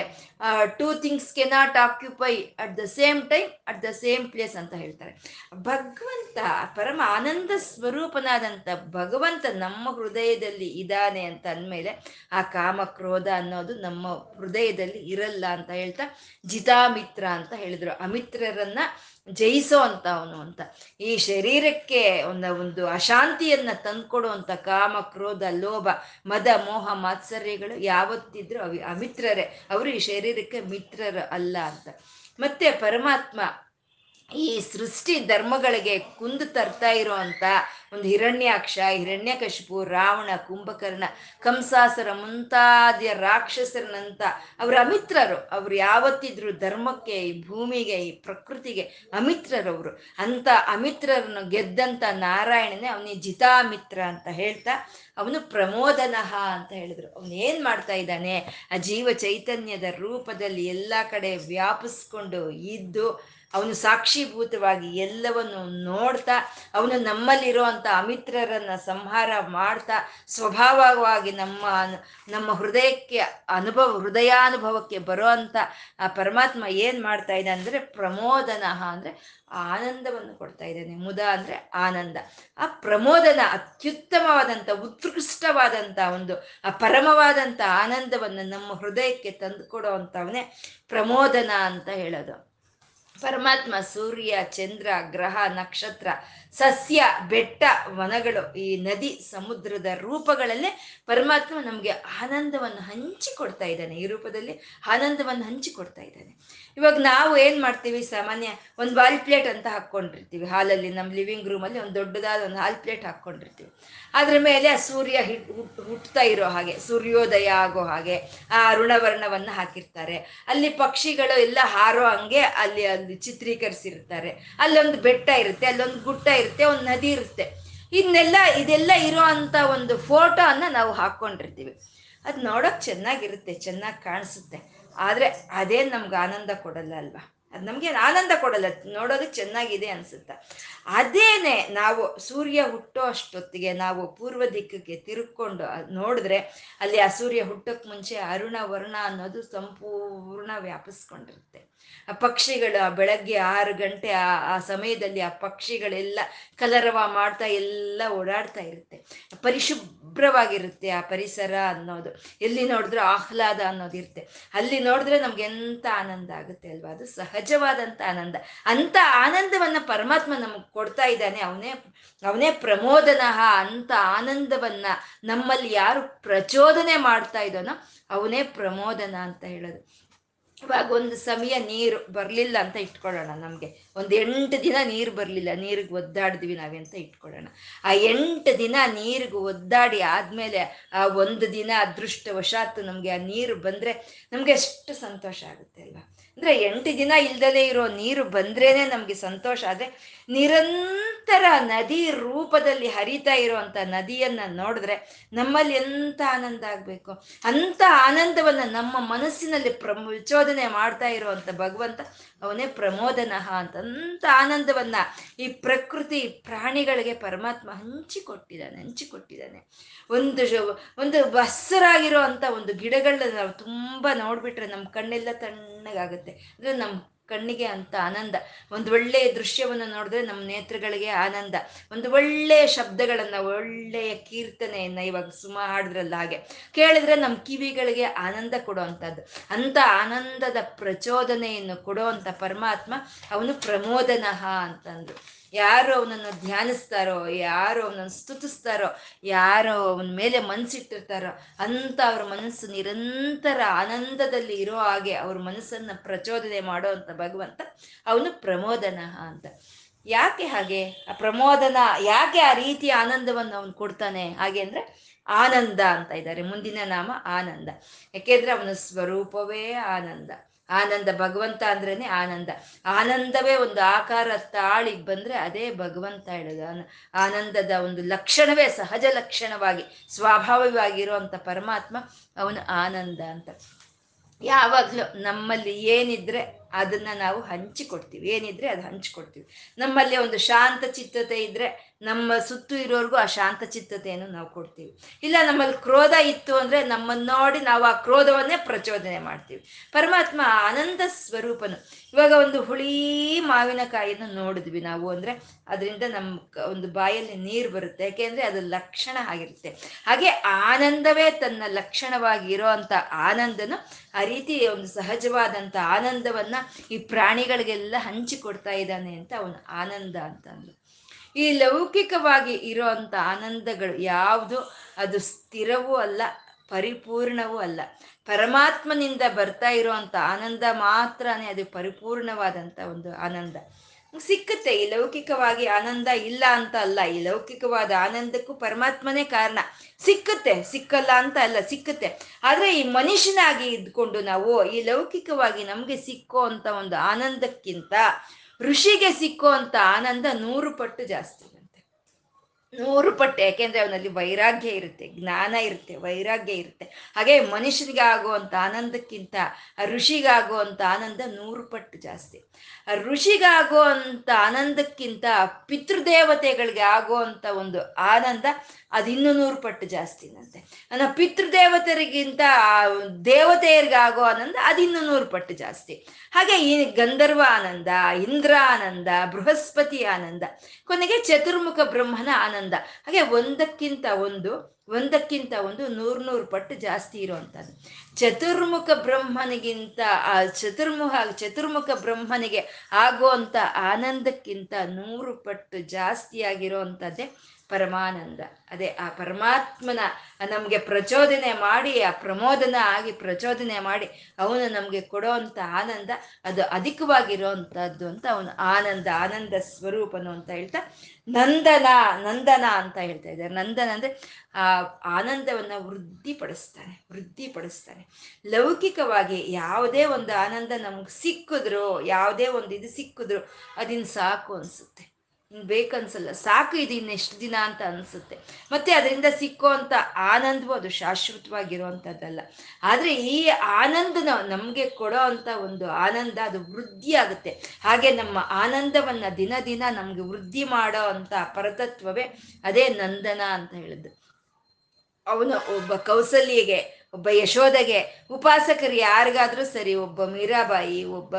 two things cannot occupy at the same time at the same place ಅಂತ ಹೇಳ್ತಾರೆ. ಭಗವಂತ ಪರಮ ಆನಂದ ಸ್ವರೂಪನಾದಂಥ ಭಗವಂತ ನಮ್ಮ ಹೃದಯದಲ್ಲಿ ಇದ್ದಾನೆ ಅಂತ ಅಂದಮೇಲೆ ಆ ಕಾಮ ಕ್ರೋಧ ಅನ್ನೋದು ನಮ್ಮ ಹೃದಯದಲ್ಲಿ ಇರಲ್ಲ ಅಂತ ಹೇಳ್ತಾ ಜಿತಾಮಿತ್ರ ಅಂತ ಹೇಳಿದ್ರು. ಅಮಿತ್ರರನ್ನ ಜಯಿಸೋ ಅಂತ ಅವನು ಅಂತ. ಈ ಶರೀರಕ್ಕೆ ಒಂದು ಒಂದು ಅಶಾಂತಿಯನ್ನ ತಂದ್ಕೊಡುವಂಥ ಕಾಮ, ಕ್ರೋಧ, ಲೋಭ, ಮದ, ಮೋಹ, ಮಾತ್ಸರ್ಯಗಳು ಯಾವತ್ತಿದ್ರು ಅವಿ, ಅಮಿತ್ರರೇ. ಅವರು ಈ ಶರೀರಕ್ಕೆ ಮಿತ್ರರು ಅಲ್ಲ ಅಂತ. ಮತ್ತೆ ಪರಮಾತ್ಮ ಈ ಸೃಷ್ಟಿ ಧರ್ಮಗಳಿಗೆ ಕುಂದು ತರ್ತಾ ಇರುವಂತ ಒಂದು ಹಿರಣ್ಯಾಕ್ಷ, ಹಿರಣ್ಯಕಶಿಪು, ರಾವಣ, ಕುಂಭಕರ್ಣ, ಕಂಸಾಸರ ಮುಂತಾದ ರಾಕ್ಷಸರನಂತ ಅವರ ಅಮಿತ್ರರು. ಅವ್ರು ಯಾವತ್ತಿದ್ರು ಧರ್ಮಕ್ಕೆ, ಈ ಭೂಮಿಗೆ, ಈ ಪ್ರಕೃತಿಗೆ ಅಮಿತ್ರರವರು. ಅಂತ ಅಮಿತ್ರರನ್ನು ಗೆದ್ದಂತ ನಾರಾಯಣನೇ ಅವನಿಗೆ ಜಿತಾಮಿತ್ರ ಅಂತ ಹೇಳ್ತಾ ಅವನು ಪ್ರಮೋದನಃ ಅಂತ ಹೇಳಿದ್ರು. ಅವನು ಮಾಡ್ತಾ ಇದ್ದಾನೆ? ಆ ಜೀವ ಚೈತನ್ಯದ ರೂಪದಲ್ಲಿ ಎಲ್ಲ ಕಡೆ ವ್ಯಾಪಿಸ್ಕೊಂಡು ಇದ್ದು ಅವನು ಸಾಕ್ಷೀಭೂತವಾಗಿ ಎಲ್ಲವನ್ನು ನೋಡ್ತಾ, ಅವನು ನಮ್ಮಲ್ಲಿರೋ ಅಂತ ಅಮಿತ್ರರನ್ನ ಸಂಹಾರ ಮಾಡ್ತಾ, ಸ್ವಭಾವವಾಗಿ ನಮ್ಮ ನಮ್ಮ ಹೃದಯಕ್ಕೆ ಅನುಭವ, ಹೃದಯಾನುಭವಕ್ಕೆ ಬರೋ ಅಂತ ಆ ಪರಮಾತ್ಮ ಏನ್ ಮಾಡ್ತಾ ಇದೆ ಅಂದ್ರೆ ಪ್ರಮೋದನ ಅಂದ್ರೆ ಆನಂದವನ್ನು ಕೊಡ್ತಾ ಇದ್ದಾನೆ. ಮುದ ಅಂದ್ರೆ ಆನಂದ. ಆ ಪ್ರಮೋದನ ಅತ್ಯುತ್ತಮವಾದಂಥ, ಉತ್ಕೃಷ್ಟವಾದಂಥ ಒಂದು, ಆ ಪರಮವಾದಂಥ ಆನಂದವನ್ನು ನಮ್ಮ ಹೃದಯಕ್ಕೆ ತಂದುಕೊಡೋ ಅಂಥವನೇ ಪ್ರಮೋದನ ಅಂತ ಹೇಳೋದು. ಪರಮಾತ್ಮ, ಸೂರ್ಯ, ಚಂದ್ರ, ಗ್ರಹ, ನಕ್ಷತ್ರ, ಸಸ್ಯ, ಬೆಟ್ಟ, ವನಗಳು ಈ ನದಿ ಸಮುದ್ರದ ರೂಪಗಳಲ್ಲೇ ಪರಮಾತ್ಮ ನಮಗೆ ಆನಂದವನ್ನು ಹಂಚಿಕೊಡ್ತಾ ಇದ್ದಾನೆ. ಈ ರೂಪದಲ್ಲಿ ಆನಂದವನ್ನು ಹಂಚಿಕೊಡ್ತಾ ಇದ್ದಾನೆ. ಇವಾಗ ನಾವು ಏನು ಮಾಡ್ತೀವಿ? ಸಾಮಾನ್ಯ ಒಂದು ಹಾಲ್ ಪ್ಲೇಟ್ ಅಂತ ಹಾಕ್ಕೊಂಡಿರ್ತೀವಿ. ಹಾಲಲ್ಲಿ ನಮ್ಮ ಲಿವಿಂಗ್ ರೂಮಲ್ಲಿ ಒಂದು ದೊಡ್ಡದಾದ ಒಂದು ಹಾಲ್ ಪ್ಲೇಟ್ ಹಾಕ್ಕೊಂಡಿರ್ತೀವಿ. ಅದ್ರ ಮೇಲೆ ಆ ಸೂರ್ಯ ಹಿಟ್ ಹುಟ್ತಾ ಇರೋ ಹಾಗೆ, ಸೂರ್ಯೋದಯ ಆಗೋ ಹಾಗೆ ಆ ಋಣವರ್ಣವನ್ನು ಹಾಕಿರ್ತಾರೆ. ಅಲ್ಲಿ ಪಕ್ಷಿಗಳು ಎಲ್ಲ ಹಾರೋ ಹಂಗೆ ಅಲ್ಲಿ ಅಲ್ಲಿ ಚಿತ್ರೀಕರಿಸಿರ್ತಾರೆ ಅಲ್ಲೊಂದು ಬೆಟ್ಟ ಇರುತ್ತೆ, ಅಲ್ಲೊಂದು ಗುಡ್ಡ ಇರುತ್ತೆ, ಒಂದು ನದಿ ಇರುತ್ತೆ. ಇದನ್ನೆಲ್ಲ ಇದೆಲ್ಲ ಇರೋ ಅಂತ ಒಂದು ಫೋಟೋನ ನಾವು ಹಾಕ್ಕೊಂಡಿರ್ತೀವಿ. ಅದು ನೋಡೋಕೆ ಚೆನ್ನಾಗಿರುತ್ತೆ, ಚೆನ್ನಾಗಿ ಕಾಣಿಸುತ್ತೆ. ಆದರೆ ಅದೇ ನಮ್ಗೆ ಆನಂದ ಕೊಡಲ್ಲ ಅಲ್ವಾ? ಅದು ನಮ್ಗೆ ಆನಂದ ಕೊಡಲ್ಲ ನೋಡೋದಕ್ಕೆ ಚೆನ್ನಾಗಿದೆ ಅನ್ಸುತ್ತ? ಅದೇನೆ ನಾವು ಸೂರ್ಯ ಹುಟ್ಟೋ ಅಷ್ಟೊತ್ತಿಗೆ ನಾವು ಪೂರ್ವ ದಿಕ್ಕಿಗೆ ತಿರುಕೊಂಡು ನೋಡಿದ್ರೆ ಅಲ್ಲಿ ಆ ಸೂರ್ಯ ಹುಟ್ಟೋಕ್ ಮುಂಚೆ ಅರುಣ, ವರ್ಣ ಅನ್ನೋದು ಸಂಪೂರ್ಣ ವ್ಯಾಪಿಸ್ಕೊಂಡಿರುತ್ತೆ. ಆ ಪಕ್ಷಿಗಳು ಆ ಬೆಳಗ್ಗೆ ಆರು ಗಂಟೆ ಆ ಆ ಸಮಯದಲ್ಲಿ ಆ ಪಕ್ಷಿಗಳೆಲ್ಲ ಕಲರವ ಮಾಡ್ತಾ ಎಲ್ಲ ಓಡಾಡ್ತಾ ಇರುತ್ತೆ. ಪರಿಶುಭ್ರವಾಗಿರುತ್ತೆ ಆ ಪರಿಸರ ಅನ್ನೋದು. ಎಲ್ಲಿ ನೋಡಿದ್ರೆ ಆಹ್ಲಾದ ಅನ್ನೋದು ಇರುತ್ತೆ. ಅಲ್ಲಿ ನೋಡಿದ್ರೆ ನಮ್ಗೆ ಎಂತ ಆನಂದ ಆಗುತ್ತೆ ಅಲ್ವಾ? ಅದು ಸಹಜವಾದಂಥ ಆನಂದ. ಅಂತ ಆನಂದವನ್ನ ಪರಮಾತ್ಮ ನಮಗೆ ಕೊಡ್ತಾ ಇದ್ದಾನೆ. ಅವನೇ ಅವನೇ ಪ್ರಮೋದನಃ ಅಂತ ಆನಂದವನ್ನ ನಮ್ಮಲ್ಲಿ ಯಾರು ಪ್ರಚೋದನೆ ಮಾಡ್ತಾ ಇದ್ದಾನೋ ಅವನೇ ಪ್ರಮೋದನ ಅಂತ ಹೇಳೋದು. ಇವಾಗ ಒಂದು ಸಮಯ ನೀರು ಬರಲಿಲ್ಲ ಅಂತ ಇಟ್ಕೊಳ್ಳೋಣ ನಮಗೆ. ಒಂದು ಎಂಟು ದಿನ ನೀರು ಬರಲಿಲ್ಲ, ನೀರಿಗೆ ಒದ್ದಾಡಿದ್ವಿ ನಾವೇ ಅಂತ ಇಟ್ಕೊಳ್ಳೋಣ. ಆ ಎಂಟು ದಿನ ನೀರಿಗೆ ಒದ್ದಾಡಿ ಆದಮೇಲೆ ಆ ಒಂದು ದಿನ ಅದೃಷ್ಟವಶಾತ್ ನಮಗೆ ಆ ನೀರು ಬಂದರೆ ನಮಗೆ ಎಷ್ಟು ಸಂತೋಷ ಆಗುತ್ತೆ ಅಲ್ವಾ? ಅಂದರೆ ಎಂಟು ದಿನ ಇಲ್ದಲೆ ಇರೋ ನೀರು ಬಂದ್ರೇನೆ ನಮಗೆ ಸಂತೋಷ. ಆದ್ರೆ ನಿರಂತರ ನದಿ ರೂಪದಲ್ಲಿ ಹರಿತಾ ಇರುವಂತ ನದಿಯನ್ನ ನೋಡಿದ್ರೆ ನಮ್ಮಲ್ಲಿ ಎಂತ ಆನಂದ ಆಗಬೇಕು? ಅಂತ ಆನಂದವನ್ನ ನಮ್ಮ ಮನಸ್ಸಿನಲ್ಲಿ ಪ್ರಚೋದನೆ ಮಾಡ್ತಾ ಇರುವಂಥ ಭಗವಂತ ಅವನೇ ಪ್ರಮೋದನಃ ಅಂತ ಅಂತ ಆನಂದವನ್ನ ಈ ಪ್ರಕೃತಿ ಪ್ರಾಣಿಗಳಿಗೆ ಪರಮಾತ್ಮ ಹಂಚಿಕೊಟ್ಟಿದ್ದಾನೆ ಹಂಚಿಕೊಟ್ಟಿದ್ದಾನೆ. ಒಂದು ಒಂದು ಬಸ್ಸರಾಗಿರೋ ಅಂತ ಒಂದು ಗಿಡಗಳನ್ನ ನಾವು ತುಂಬಾ ನೋಡ್ಬಿಟ್ರೆ ನಮ್ಮ ಕಣ್ಣೆಲ್ಲ ತಣ್ಣಗಾಗುತ್ತೆ. ಅಂದ್ರೆ ನಮ್ಮ ಕಣ್ಣಿಗೆ ಅಂತ ಆನಂದ. ಒಂದು ಒಳ್ಳೆಯ ದೃಶ್ಯವನ್ನು ನೋಡಿದ್ರೆ ನಮ್ಮ ನೇತ್ರಗಳಿಗೆ ಆನಂದ. ಒಂದು ಒಳ್ಳೆಯ ಶಬ್ದಗಳನ್ನು ಒಳ್ಳೆಯ ಕೀರ್ತನೆಯನ್ನು ಇವಾಗ ಸುಮ ಹಾಡಿದ್ರಲ್ಲ ಹಾಗೆ ಕೇಳಿದ್ರೆ ನಮ್ಮ ಕಿವಿಗಳಿಗೆ ಆನಂದ ಕೊಡುವಂಥದ್ದು. ಅಂಥ ಆನಂದದ ಪ್ರಚೋದನೆಯನ್ನು ಕೊಡುವಂಥ ಪರಮಾತ್ಮ ಅವನು ಪ್ರಮೋದನಃ ಅಂತಂದ್ರು. ಯಾರು ಅವನನ್ನು ಧ್ಯಾನಿಸ್ತಾರೋ, ಯಾರು ಅವನನ್ನು ಸ್ತುತಿಸ್ತಾರೋ, ಯಾರು ಅವನ ಮೇಲೆ ಮನಸ್ಸಿಟ್ಟಿರ್ತಾರೋ ಅಂತ ಅವ್ರ ಮನಸ್ಸು ನಿರಂತರ ಆನಂದದಲ್ಲಿ ಇರೋ ಹಾಗೆ ಅವ್ರ ಮನಸ್ಸನ್ನ ಪ್ರಚೋದನೆ ಮಾಡೋ ಅಂತ ಭಗವಂತ ಅವನು ಪ್ರಮೋದನ ಅಂತ. ಯಾಕೆ ಹಾಗೆ? ಆ ಪ್ರಮೋದನ ಯಾಕೆ ಆ ರೀತಿಯ ಆನಂದವನ್ನು ಅವನು ಕೊಡ್ತಾನೆ? ಹಾಗೆ ಅಂದ್ರೆ ಆನಂದ ಅಂತ ಇದ್ದಾರೆ. ಮುಂದಿನ ನಾಮ ಆನಂದ. ಯಾಕೆಂದ್ರೆ ಅವನ ಸ್ವರೂಪವೇ ಆನಂದ. ಆನಂದ, ಭಗವಂತ ಅಂದ್ರೇನೆ ಆನಂದ. ಆನಂದವೇ ಒಂದು ಆಕಾರ ತಾಳಿಗೆ ಬಂದ್ರೆ ಅದೇ ಭಗವಂತ ಹೇಳೋದು. ಆನಂದದ ಒಂದು ಲಕ್ಷಣವೇ ಸಹಜ ಲಕ್ಷಣವಾಗಿ ಸ್ವಾಭಾವಿಕವಾಗಿರುವಂಥ ಪರಮಾತ್ಮ ಅವನು ಆನಂದ ಅಂತ. ಯಾವಾಗಲೂ ನಮ್ಮಲ್ಲಿ ಏನಿದ್ರೆ ಅದನ್ನ ನಾವು ಹಂಚಿಕೊಡ್ತೀವಿ. ಏನಿದ್ರೆ ಅದು ಹಂಚಿಕೊಡ್ತೀವಿ. ನಮ್ಮಲ್ಲಿ ಒಂದು ಶಾಂತ ಚಿತ್ತತೆ ಇದ್ರೆ ನಮ್ಮ ಸುತ್ತು ಇರೋರ್ಗು ಆ ಶಾಂತ ಚಿತ್ತತೆಯನ್ನು ನಾವು ಕೊಡ್ತೀವಿ. ಇಲ್ಲ, ನಮ್ಮಲ್ಲಿ ಕ್ರೋಧ ಇತ್ತು ಅಂದ್ರೆ ನಮ್ಮನ್ನ ನೋಡಿ ನಾವು ಆ ಕ್ರೋಧವನ್ನೇ ಪ್ರಚೋದನೆ ಮಾಡ್ತೀವಿ. ಪರಮಾತ್ಮ ಆನಂದ ಸ್ವರೂಪನು ಇವಾಗ ಒಂದು ಹುಳಿ ಮಾವಿನಕಾಯಿಯನ್ನು ನೋಡಿದ್ವಿ ನಾವು ಅಂದ್ರೆ ಅದರಿಂದ ನಮ್ಮ ಒಂದು ಬಾಯಲ್ಲಿ ನೀರು ಬರುತ್ತೆ. ಯಾಕೆಂದ್ರೆ ಅದು ಲಕ್ಷಣ ಆಗಿರುತ್ತೆ. ಹಾಗೆ ಆನಂದವೇ ತನ್ನ ಲಕ್ಷಣವಾಗಿ ಇರೋ ಅಂತ ಆನಂದನು ಆ ರೀತಿ ಒಂದು ಸಹಜವಾದಂಥ ಆನಂದವನ್ನ ಈ ಪ್ರಾಣಿಗಳಿಗೆಲ್ಲ ಹಂಚಿಕೊಡ್ತಾ ಇದ್ದಾನೆ ಅಂತ ಅವನು ಆನಂದ ಅಂತಂದು ಈ ಲೌಕಿಕವಾಗಿ ಇರೋ ಆನಂದಗಳು ಯಾವುದು? ಅದು ಸ್ಥಿರವೂ ಅಲ್ಲ ಪರಿಪೂರ್ಣವೂ ಅಲ್ಲ. ಪರಮಾತ್ಮನಿಂದ ಬರ್ತಾ ಇರುವಂತ ಆನಂದ ಮಾತ್ರನೇ ಅದು ಪರಿಪೂರ್ಣವಾದಂಥ ಒಂದು ಆನಂದ. ಸಿಕ್ಕುತ್ತೆ, ಈ ಲೌಕಿಕವಾಗಿ ಆನಂದ ಇಲ್ಲ ಅಂತ ಅಲ್ಲ, ಈ ಲೌಕಿಕವಾದ ಆನಂದಕ್ಕೂ ಪರಮಾತ್ಮನೇ ಕಾರಣ. ಸಿಕ್ಕುತ್ತೆ, ಸಿಕ್ಕಲ್ಲ ಅಂತ ಅಲ್ಲ, ಸಿಕ್ಕುತ್ತೆ. ಆದ್ರೆ ಈ ಮನುಷ್ಯನಾಗಿ ಇದ್ಕೊಂಡು ನಾವು ಈ ಲೌಕಿಕವಾಗಿ ನಮ್ಗೆ ಸಿಕ್ಕೋ ಅಂತ ಒಂದು ಆನಂದಕ್ಕಿಂತ ಋಷಿಗೆ ಸಿಕ್ಕೋ ಅಂತ ಆನಂದ ನೂರು ಪಟ್ಟು ಜಾಸ್ತಿ. ನೂರು ಪಟ್ಟು, ಯಾಕೆಂದ್ರೆ ಅವನಲ್ಲಿ ವೈರಾಗ್ಯ ಇರುತ್ತೆ, ಜ್ಞಾನ ಇರುತ್ತೆ, ವೈರಾಗ್ಯ ಇರುತ್ತೆ. ಹಾಗೆ ಮನುಷ್ಯನಿಗೆ ಆಗುವಂತ ಆನಂದಕ್ಕಿಂತ ಋಷಿಗಾಗುವಂತ ಆನಂದ ನೂರು ಪಟ್ಟು ಜಾಸ್ತಿ. ಋಷಿಗಾಗುವಂತ ಆನಂದಕ್ಕಿಂತ ಪಿತೃದೇವತೆಗಳಿಗೆ ಆಗುವಂತ ಒಂದು ಆನಂದ ಅದು ಇನ್ನೂ ನೂರು ಪಟ್ಟು ಜಾಸ್ತಿನಂತೆ. ನನ್ನ ಪಿತೃದೇವತರಿಗಿಂತ ದೇವತೆಯರಿಗಾಗೋ ಆನಂದ ಅದು ಇನ್ನೂ ನೂರು ಪಟ್ಟು ಜಾಸ್ತಿ. ಹಾಗೆ ಈ ಗಂಧರ್ವ ಆನಂದ ಇಂದ್ರ ಆನಂದ ಬೃಹಸ್ಪತಿ ಆನಂದ, ಕೊನೆಗೆ ಚತುರ್ಮುಖ ಬ್ರಹ್ಮನ ಆನಂದ. ಹಾಗೆ ಒಂದಕ್ಕಿಂತ ಒಂದು ಒಂದಕ್ಕಿಂತ ಒಂದು ನೂರು ನೂರು ಪಟ್ಟು ಜಾಸ್ತಿ ಇರುವಂಥದ್ದು. ಚತುರ್ಮುಖ ಬ್ರಹ್ಮನಿಗಿಂತ, ಆ ಚತುರ್ಮುಖ ಚತುರ್ಮುಖ ಬ್ರಹ್ಮನಿಗೆ ಆಗುವಂಥ ಆನಂದಕ್ಕಿಂತ ನೂರು ಪಟ್ಟು ಜಾಸ್ತಿ ಆಗಿರುವಂಥದ್ದೇ ಪರಮಾನಂದ. ಅದೇ ಆ ಪರಮಾತ್ಮನ ನಮಗೆ ಪ್ರಚೋದನೆ ಮಾಡಿ, ಆ ಪ್ರಮೋದನ ಆಗಿ ಪ್ರಚೋದನೆ ಮಾಡಿ ಅವನು ನಮಗೆ ಕೊಡೋವಂಥ ಆನಂದ, ಅದು ಅಧಿಕವಾಗಿರೋವಂಥದ್ದು ಅಂತ ಅವನು ಆನಂದ ಆನಂದ ಸ್ವರೂಪನು ಅಂತ ಹೇಳ್ತಾ ನಂದನ ನಂದನ ಅಂತ ಹೇಳ್ತಾ ಇದ್ದಾರೆ. ನಂದನ ಅಂದ್ರೆ, ಆ, ಆನಂದವನ್ನ ವೃದ್ಧಿಪಡಿಸ್ತಾನೆ ವೃದ್ಧಿಪಡಿಸ್ತಾನೆ ಲೌಕಿಕವಾಗಿ ಯಾವುದೇ ಒಂದು ಆನಂದ ನಮ್ಗೆ ಸಿಕ್ಕಿದ್ರು, ಯಾವುದೇ ಒಂದು ಇದು ಸಿಕ್ಕಿದ್ರು, ಅದಿನ್ ಸಾಕು ಅನ್ಸುತ್ತೆ. ಬೇಕನ್ಸಲ್ಲ. ಸಾಕು ಇದು ಇನ್ನೆಷ್ಟು ದಿನ ಅಂತ ಅನ್ಸುತ್ತೆ. ಮತ್ತೆ ಅದರಿಂದ ಸಿಕ್ಕೋ ಅಂತ ಆನಂದವೂ ಅದು ಶಾಶ್ವತವಾಗಿರುವಂಥದ್ದಲ್ಲ ಆದರೆ ಈ ಆನಂದನ ನಮಗೆ ಕೊಡೋ ಅಂತ ಒಂದು ಆನಂದ ಅದು ವೃದ್ಧಿ ಆಗುತ್ತೆ ಹಾಗೆ ನಮ್ಮ ಆನಂದವನ್ನ ದಿನ ದಿನ ನಮ್ಗೆ ವೃದ್ಧಿ ಮಾಡೋ ಅಂತ ಪರತತ್ವವೇ ಅದೇ ನಂದನ ಅಂತ ಹೇಳಿದ್ದು ಅವನು ಒಬ್ಬ ಕೌಸಲ್ಯಗೆ ಒಬ್ಬ ಯಶೋದಗೆ ಉಪಾಸಕರು ಯಾರಿಗಾದ್ರೂ ಸರಿ, ಒಬ್ಬ ಮೀರಾಬಾಯಿ, ಒಬ್ಬ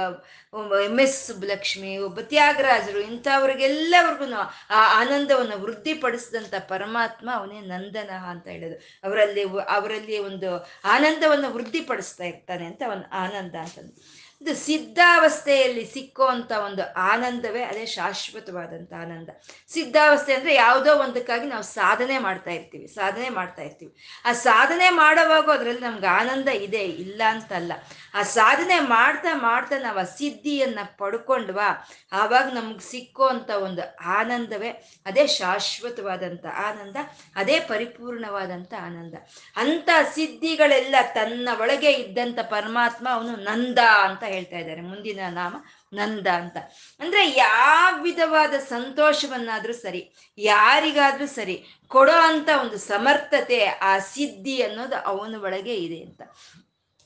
ಎಂ ಎಸ್ ಸುಬ್ಬಲಕ್ಷ್ಮಿ ಒಬ್ಬ ತ್ಯಾಗರಾಜರು ಇಂಥವ್ರಿಗೆಲ್ಲವ್ರಿಗೂ ಆ ಆನಂದವನ್ನು ವೃದ್ಧಿಪಡಿಸಿದಂಥ ಪರಮಾತ್ಮ ಅವನೇ ನಂದನ ಅಂತ ಹೇಳೋದು ಅವರಲ್ಲಿ ಅವರಲ್ಲಿ ಒಂದು ಆನಂದವನ್ನು ವೃದ್ಧಿಪಡಿಸ್ತಾ ಇರ್ತಾನೆ ಅಂತ ಆನಂದ ಅಂತಂದು ಇದು ಸಿದ್ಧಾವಸ್ಥೆಯಲ್ಲಿ ಸಿಕ್ಕೋ ಅಂತ ಒಂದು ಆನಂದವೇ, ಅದೇ ಶಾಶ್ವತವಾದಂಥ ಆನಂದ. ಸಿದ್ಧಾವಸ್ಥೆ ಅಂದ್ರೆ ಯಾವುದೋ ಒಂದಕ್ಕಾಗಿ ನಾವು ಸಾಧನೆ ಮಾಡ್ತಾ ಇರ್ತೀವಿ, ಸಾಧನೆ ಮಾಡ್ತಾ ಇರ್ತೀವಿ. ಆ ಸಾಧನೆ ಮಾಡೋವಾಗೂ ಅದರಲ್ಲಿ ನಮ್ಗೆ ಆನಂದ ಇದೆ, ಇಲ್ಲ ಅಂತಲ್ಲ. ಆ ಸಾಧನೆ ಮಾಡ್ತಾ ಮಾಡ್ತಾ ನಾವು ಆ ಸಿದ್ಧಿಯನ್ನ ಪಡ್ಕೊಂಡ್ವಾ, ಆವಾಗ ನಮ್ಗೆ ಸಿಕ್ಕೋ ಅಂತ ಒಂದು ಆನಂದವೇ, ಅದೇ ಶಾಶ್ವತವಾದಂಥ ಆನಂದ, ಅದೇ ಪರಿಪೂರ್ಣವಾದಂಥ ಆನಂದ. ಅಂತ ಸಿದ್ಧಿಗಳೆಲ್ಲ ತನ್ನ ಒಳಗೆ ಇದ್ದಂಥ ಪರಮಾತ್ಮ ಅವನು ನಂದ ಅಂತ ಹೇಳ್ತಾ ಇದ್ದಾರೆ, ಮುಂದಿನ ನಾಮ ನಂದ ಅಂತ. ಅಂದ್ರೆ ಯಾವ ವಿಧವಾದ ಸಂತೋಷವನ್ನಾದ್ರೂ ಸರಿ, ಯಾರಿಗಾದ್ರೂ ಸರಿ ಕೊಡೋ ಅಂತ ಒಂದು ಸಮರ್ಥತೆ, ಆ ಸಿದ್ಧಿ ಅನ್ನೋದು ಅವನ ಒಳಗೆ ಇದೆ ಅಂತ.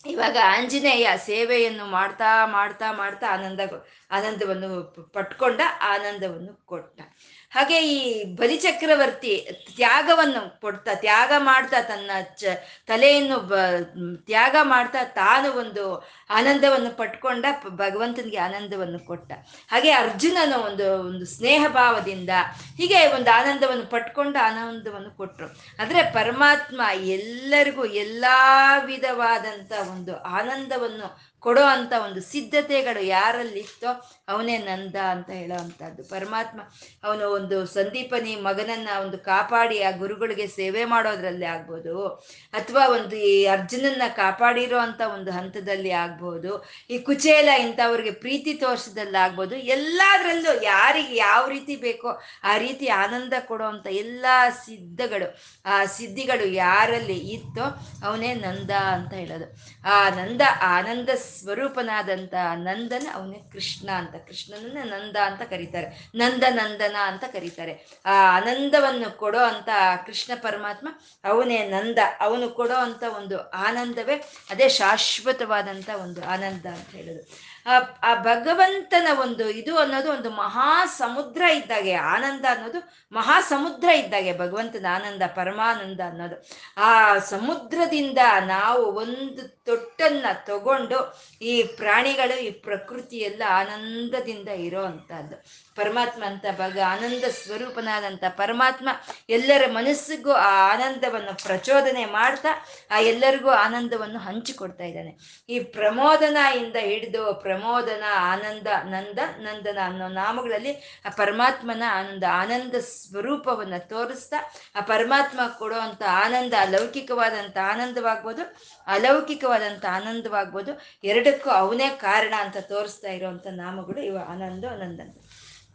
ಇವಾಗ ಆಂಜನೇಯ ಸೇವೆಯನ್ನು ಮಾಡ್ತಾ ಮಾಡ್ತಾ ಮಾಡ್ತಾ ಆನಂದ, ಆನಂದವನ್ನು ಪಟ್ಕೊಂಡ, ಆನಂದವನ್ನು ಕೊಟ್ಟ. ಹಾಗೆ ಈ ಬಲಿಚಕ್ರವರ್ತಿ ತ್ಯಾಗವನ್ನು ಕೊಡ್ತಾ, ತ್ಯಾಗ ಮಾಡ್ತಾ ತನ್ನ ತಲೆಯನ್ನು ಬ, ತ್ಯಾಗ ಮಾಡ್ತಾ ತಾನು ಒಂದು ಆನಂದವನ್ನು ಪಟ್ಕೊಂಡ ಭಗವಂತನಿಗೆ ಆನಂದವನ್ನು ಕೊಟ್ಟ. ಹಾಗೆ ಅರ್ಜುನನ ಒಂದು ಒಂದು ಸ್ನೇಹ ಭಾವದಿಂದ ಹೀಗೆ ಒಂದು ಆನಂದವನ್ನು ಪಟ್ಕೊಂಡ ಆನಂದವನ್ನು ಕೊಟ್ಟರು ಆದರೆ ಪರಮಾತ್ಮ ಎಲ್ಲರಿಗೂ ಎಲ್ಲ ವಿಧವಾದಂಥ ಒಂದು ಆನಂದವನ್ನು ಕೊಡೋ ಅಂತ ಒಂದು ಸಿದ್ಧತೆಗಳು ಯಾರಲ್ಲಿತ್ತೋ ಅವನೇ ನಂದ ಅಂತ ಹೇಳೋ ಅಂಥದ್ದು ಪರಮಾತ್ಮ ಅವನು ಒಂದು ಸಂದೀಪನಿ ಮಗನನ್ನ ಒಂದು ಕಾಪಾಡಿ, ಆ ಗುರುಗಳಿಗೆ ಸೇವೆ ಮಾಡೋದ್ರಲ್ಲಿ ಆಗ್ಬೋದು, ಅಥವಾ ಒಂದು ಈ ಅರ್ಜುನನ್ನ ಕಾಪಾಡಿರೋ ಅಂತ ಒಂದು ಹಂತದಲ್ಲಿ ಆಗ್ಬೋದು, ಈ ಕುಚೇಲ ಇಂಥವ್ರಿಗೆ ಪ್ರೀತಿ ತೋರಿಸೋದಲ್ಲಾಗ್ಬೋದು ಎಲ್ಲದರಲ್ಲೂ ಯಾರಿಗೆ ಯಾವ ರೀತಿ ಬೇಕೋ ಆ ರೀತಿ ಆನಂದ ಕೊಡೋ ಅಂತ ಎಲ್ಲ ಸಿದ್ಧಗಳು, ಆ ಸಿದ್ಧಿಗಳು ಯಾರಲ್ಲಿ ಇತ್ತೋ ಅವನೇ ನಂದ ಅಂತ ಹೇಳೋದು. ಆ ನಂದ ಆನಂದ ಸ್ವರೂಪನಾದಂಥ ನಂದನ ಅವನೇ ಕೃಷ್ಣ ಅಂತ. ಕೃಷ್ಣನನ್ನ ನಂದ ಅಂತ ಕರೀತಾರೆ. ನಂದ ನಂದನ ಅಂತ ಕರೀತಾರೆ. ಆ ಆನಂದವನ್ನು ಕೊಡೋ ಅಂತ ಕೃಷ್ಣ ಪರಮಾತ್ಮ ಅವನೇ ನಂದ. ಅವನು ಕೊಡೋ ಅಂತ ಒಂದು ಆನಂದವೇ ಅದೇ ಶಾಶ್ವತವಾದಂತ ಒಂದು ಆನಂದ ಅಂತ ಹೇಳೋದು. ಆ ಭಗವಂತನ ಒಂದು ಇದು ಅನ್ನೋದು ಒಂದು ಮಹಾ ಸಮುದ್ರ ಇದ್ದಾಗೆ, ಆನಂದ ಅನ್ನೋದು ಮಹಾ ಸಮುದ್ರ ಇದ್ದಾಗೆ, ಭಗವಂತನ ಆನಂದ, ಪರಮಾನಂದ ಅನ್ನೋದು. ಆ ಸಮುದ್ರದಿಂದ ನಾವು ಒಂದು ತೊಟ್ಟನ್ನ ತಗೊಂಡು ಈ ಪ್ರಾಣಿಗಳು, ಈ ಪ್ರಕೃತಿ ಎಲ್ಲ ಆನಂದದಿಂದ ಇರೋ ಅಂಥದ್ದು. ಪರಮಾತ್ಮ ಅಂತ ಭಾಗ ಆನಂದ ಸ್ವರೂಪನಾದಂಥ ಪರಮಾತ್ಮ ಎಲ್ಲರ ಮನಸ್ಸಿಗೂ ಆ ಆನಂದವನ್ನು ಪ್ರಚೋದನೆ ಮಾಡ್ತಾ, ಆ ಎಲ್ಲರಿಗೂ ಆನಂದವನ್ನು ಹಂಚಿಕೊಡ್ತಾ ಇದ್ದಾನೆ. ಈ ಪ್ರಮೋದನ ಇಂದ ಹಿಡಿದು ಪ್ರಮೋದನ, ಆನಂದ, ನಂದ, ನಂದನ ಅನ್ನೋ ನಾಮಗಳಲ್ಲಿ ಆ ಪರಮಾತ್ಮನ ಆನಂದ ಆನಂದ ಸ್ವರೂಪವನ್ನು ತೋರಿಸ್ತಾ, ಆ ಪರಮಾತ್ಮ ಕೊಡುವಂಥ ಆನಂದ ಅಲೌಕಿಕವಾದಂಥ ಆನಂದವಾಗ್ಬೋದು ಅಲೌಕಿಕವಾದಂಥ ಆನಂದವಾಗ್ಬೋದು, ಎರಡಕ್ಕೂ ಅವನೇ ಕಾರಣ ಅಂತ ತೋರಿಸ್ತಾ ಇರುವಂಥ ನಾಮಗಳು ಇವ ಆನಂದ ಆನಂದ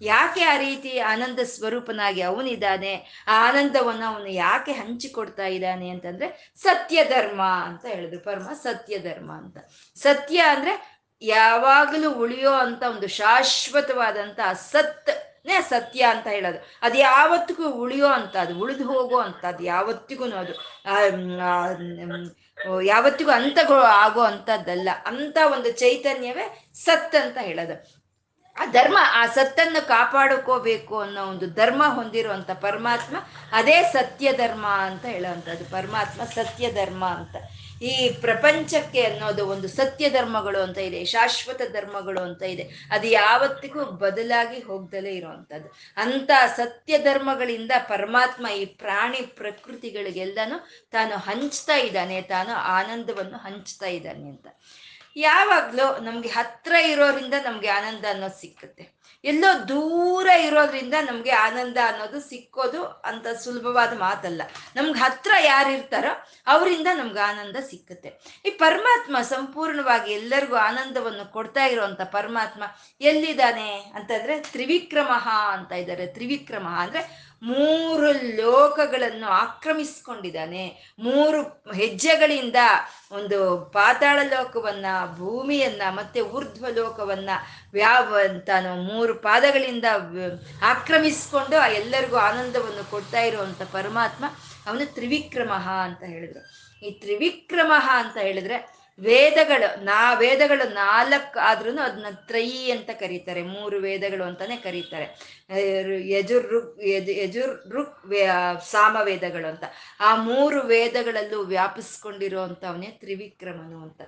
ಯಾಕೆ ಆ ರೀತಿ ಆನಂದ ಸ್ವರೂಪನಾಗಿ ಅವನಿದ್ದಾನೆ? ಆ ಆನಂದವನ್ನು ಅವನು ಯಾಕೆ ಹಂಚಿಕೊಡ್ತಾ ಇದ್ದಾನೆ ಅಂತಂದ್ರೆ ಸತ್ಯ ಧರ್ಮ ಅಂತ ಹೇಳಿದ್ರು. ಪರಮ ಸತ್ಯ ಧರ್ಮ ಅಂತ. ಸತ್ಯ ಅಂದ್ರೆ ಯಾವಾಗಲೂ ಉಳಿಯೋ ಅಂತ ಒಂದು ಶಾಶ್ವತವಾದಂತ ಸತ್ ನೇ ಸತ್ಯ ಅಂತ ಹೇಳೋದು. ಅದು ಯಾವತ್ತಿಗೂ ಉಳಿಯೋ ಅಂತ ಅದು ಉಳಿದು ಹೋಗೋ ಅಂತ ಅದು ಯಾವತ್ತಿಗೂ ಅದು ಯಾವತ್ತಿಗೂ ಅಂತ ಆಗೋ ಅಂಥದ್ದಲ್ಲ ಅಂತ ಒಂದು ಚೈತನ್ಯವೇ ಸತ್ ಅಂತ ಹೇಳೋದು. ಆ ಧರ್ಮ, ಆ ಸತ್ತನ್ನು ಕಾಪಾಡ್ಕೋಬೇಕು ಅನ್ನೋ ಒಂದು ಧರ್ಮ ಹೊಂದಿರುವಂಥ ಪರಮಾತ್ಮ, ಅದೇ ಸತ್ಯ ಧರ್ಮ ಅಂತ ಹೇಳುವಂಥದ್ದು. ಪರಮಾತ್ಮ ಸತ್ಯ ಧರ್ಮ ಅಂತ. ಈ ಪ್ರಪಂಚಕ್ಕೆ ಅನ್ನೋದು ಒಂದು ಸತ್ಯ ಧರ್ಮಗಳು ಅಂತ ಇದೆ, ಶಾಶ್ವತ ಧರ್ಮಗಳು ಅಂತ ಇದೆ. ಅದು ಯಾವತ್ತಿಗೂ ಬದಲಾಗಿ ಹೋಗ್ದಲೇ ಇರುವಂಥದ್ದು. ಅಂತ ಸತ್ಯ ಧರ್ಮಗಳಿಂದ ಪರಮಾತ್ಮ ಈ ಪ್ರಾಣಿ ಪ್ರಕೃತಿಗಳಿಗೆಲ್ಲನೂ ತಾನು ಹಂಚ್ತಾ ಇದ್ದಾನೆ, ತಾನು ಆನಂದವನ್ನು ಹಂಚ್ತಾ ಇದ್ದಾನೆ ಅಂತ. ಯಾವಾಗಲೂ ನಮಗೆ ಹತ್ರ ಇರೋದ್ರಿಂದ ನಮಗೆ ಆನಂದ ಅನ್ನೋದು ಸಿಕ್ಕುತ್ತೆ. ಎಲ್ಲೋ ದೂರ ಇರೋದ್ರಿಂದ ನಮಗೆ ಆನಂದ ಅನ್ನೋದು ಸಿಕ್ಕೋದು ಅಂತ ಸುಲಭವಾದ ಮಾತಲ್ಲ. ನಮ್ಗೆ ಹತ್ರ ಯಾರು ಇರ್ತಾರೋ ಅವರಿಂದ ನಮ್ಗೆ ಆನಂದ ಸಿಕ್ಕುತ್ತೆ. ಈ ಪರಮಾತ್ಮ ಸಂಪೂರ್ಣವಾಗಿ ಎಲ್ಲರಿಗೂ ಆನಂದವನ್ನು ಕೊಡ್ತಾ ಇರುವಂತ ಪರಮಾತ್ಮ ಎಲ್ಲಿದ್ದಾನೆ ಅಂತಂದ್ರೆ ತ್ರಿವಿಕ್ರಮಃ ಅಂತ ಇದ್ದಾರೆ. ತ್ರಿವಿಕ್ರಮ ಅಂದ್ರೆ ಮೂರು ಲೋಕಗಳನ್ನು ಆಕ್ರಮಿಸ್ಕೊಂಡಿದ್ದಾನೆ. ಮೂರು ಹೆಜ್ಜೆಗಳಿಂದ ಒಂದು ಪಾತಾಳ ಲೋಕವನ್ನ, ಭೂಮಿಯನ್ನ, ಮತ್ತೆ ಊರ್ಧ್ವ ಲೋಕವನ್ನ ವ್ಯಾವ ತಾನು ಮೂರು ಪಾದಗಳಿಂದ ಆಕ್ರಮಿಸ್ಕೊಂಡು ಆ ಎಲ್ಲರಿಗೂ ಆನಂದವನ್ನು ಕೊಡ್ತಾ ಇರುವಂತ ಪರಮಾತ್ಮ ಅವನು ತ್ರಿವಿಕ್ರಮಃ ಅಂತ ಹೇಳಿದ್ರು. ಈ ತ್ರಿವಿಕ್ರಮಃ ಅಂತ ಹೇಳಿದ್ರೆ ವೇದಗಳು, ನಾ ವೇದಗಳು ನಾಲ್ಕು ಆದ್ರೂ ಅದನ್ನ ತ್ರಯಿ ಅಂತ ಕರೀತಾರೆ. ಮೂರು ವೇದಗಳು ಅಂತಾನೆ ಕರೀತಾರೆ. ಯಜುರ್ ಋಗ್ ಯಜ್ ಯಜುರ್ ವೇ ಸಾಮವೇದಗಳು ಅಂತ. ಆ ಮೂರು ವೇದಗಳಲ್ಲೂ ವ್ಯಾಪಿಸ್ಕೊಂಡಿರೋ ಅವನೇ ತ್ರಿವಿಕ್ರಮನು ಅಂತ.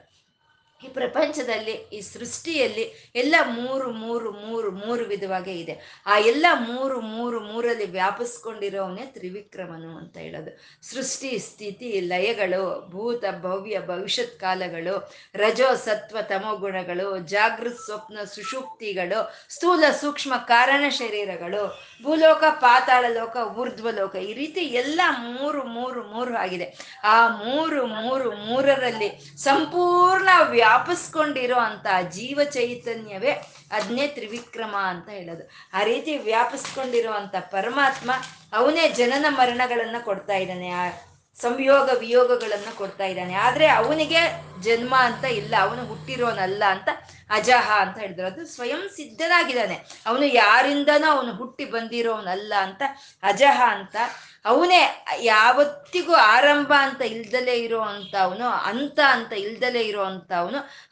ಈ ಪ್ರಪಂಚದಲ್ಲಿ, ಈ ಸೃಷ್ಟಿಯಲ್ಲಿ ಎಲ್ಲ ಮೂರು ಮೂರು ಮೂರು ಮೂರು ವಿಧವಾಗೇ ಇದೆ. ಆ ಎಲ್ಲ ಮೂರು ಮೂರು, ಮೂರಲ್ಲಿ ವ್ಯಾಪಿಸ್ಕೊಂಡಿರೋವನ್ನೇ ತ್ರಿವಿಕ್ರಮನು ಅಂತ ಹೇಳೋದು. ಸೃಷ್ಟಿ, ಸ್ಥಿತಿ, ಲಯಗಳು, ಭೂತ, ಭವ್ಯ, ಭವಿಷ್ಯತ್ ಕಾಲಗಳು, ರಜೋ, ಸತ್ವ, ತಮೋ ಗುಣಗಳು, ಜಾಗೃತ್, ಸ್ವಪ್ನ, ಸುಷುಪ್ತಿಗಳು, ಸ್ಥೂಲ, ಸೂಕ್ಷ್ಮ, ಕಾರಣ ಶರೀರಗಳು, ಭೂಲೋಕ, ಪಾತಾಳ ಲೋಕ, ಊರ್ಧ್ವ ಲೋಕ, ಈ ರೀತಿ ಎಲ್ಲ ಮೂರು ಮೂರು ಮೂರು ಆಗಿದೆ. ಆ ಮೂರು ಮೂರು, ಮೂರರಲ್ಲಿ ಸಂಪೂರ್ಣ ವ್ಯಾಪಿಸ್ಕೊಂಡಿರೋ ಅಂತ ಜೀವ ಚೈತನ್ಯವೇ ಅದನ್ನೇ ತ್ರಿವಿಕ್ರಮ ಅಂತ ಹೇಳೋದು. ಆ ರೀತಿ ವ್ಯಾಪಿಸ್ಕೊಂಡಿರುವಂತ ಪರಮಾತ್ಮ ಅವನೇ ಜನನ ಮರಣಗಳನ್ನ ಕೊಡ್ತಾ ಇದ್ದಾನೆ, ಆ ಸಂಯೋಗ ವಿಯೋಗಗಳನ್ನ ಕೊಡ್ತಾ ಇದ್ದಾನೆ. ಆದ್ರೆ ಅವನಿಗೆ ಜನ್ಮ ಅಂತ ಇಲ್ಲ, ಅವನು ಹುಟ್ಟಿರೋನಲ್ಲ ಅಂತ ಅಜಹ ಅಂತ ಹೇಳಿದ್ರು. ಅದು ಸ್ವಯಂ ಸಿದ್ಧನಾಗಿದ್ದಾನೆ. ಅವನು ಯಾರಿಂದನೋ ಅವನು ಹುಟ್ಟಿ ಬಂದಿರೋನಲ್ಲ ಅಂತ ಅಜಹ ಅಂತ ಅವನೇ ಯಾವತ್ತಿಗೂ ಆರಂಭ ಅಂತ ಇಲ್ದಲೇ ಇರೋ ಅಂತ ಅಂತ ಇಲ್ದಲೇ ಇರೋ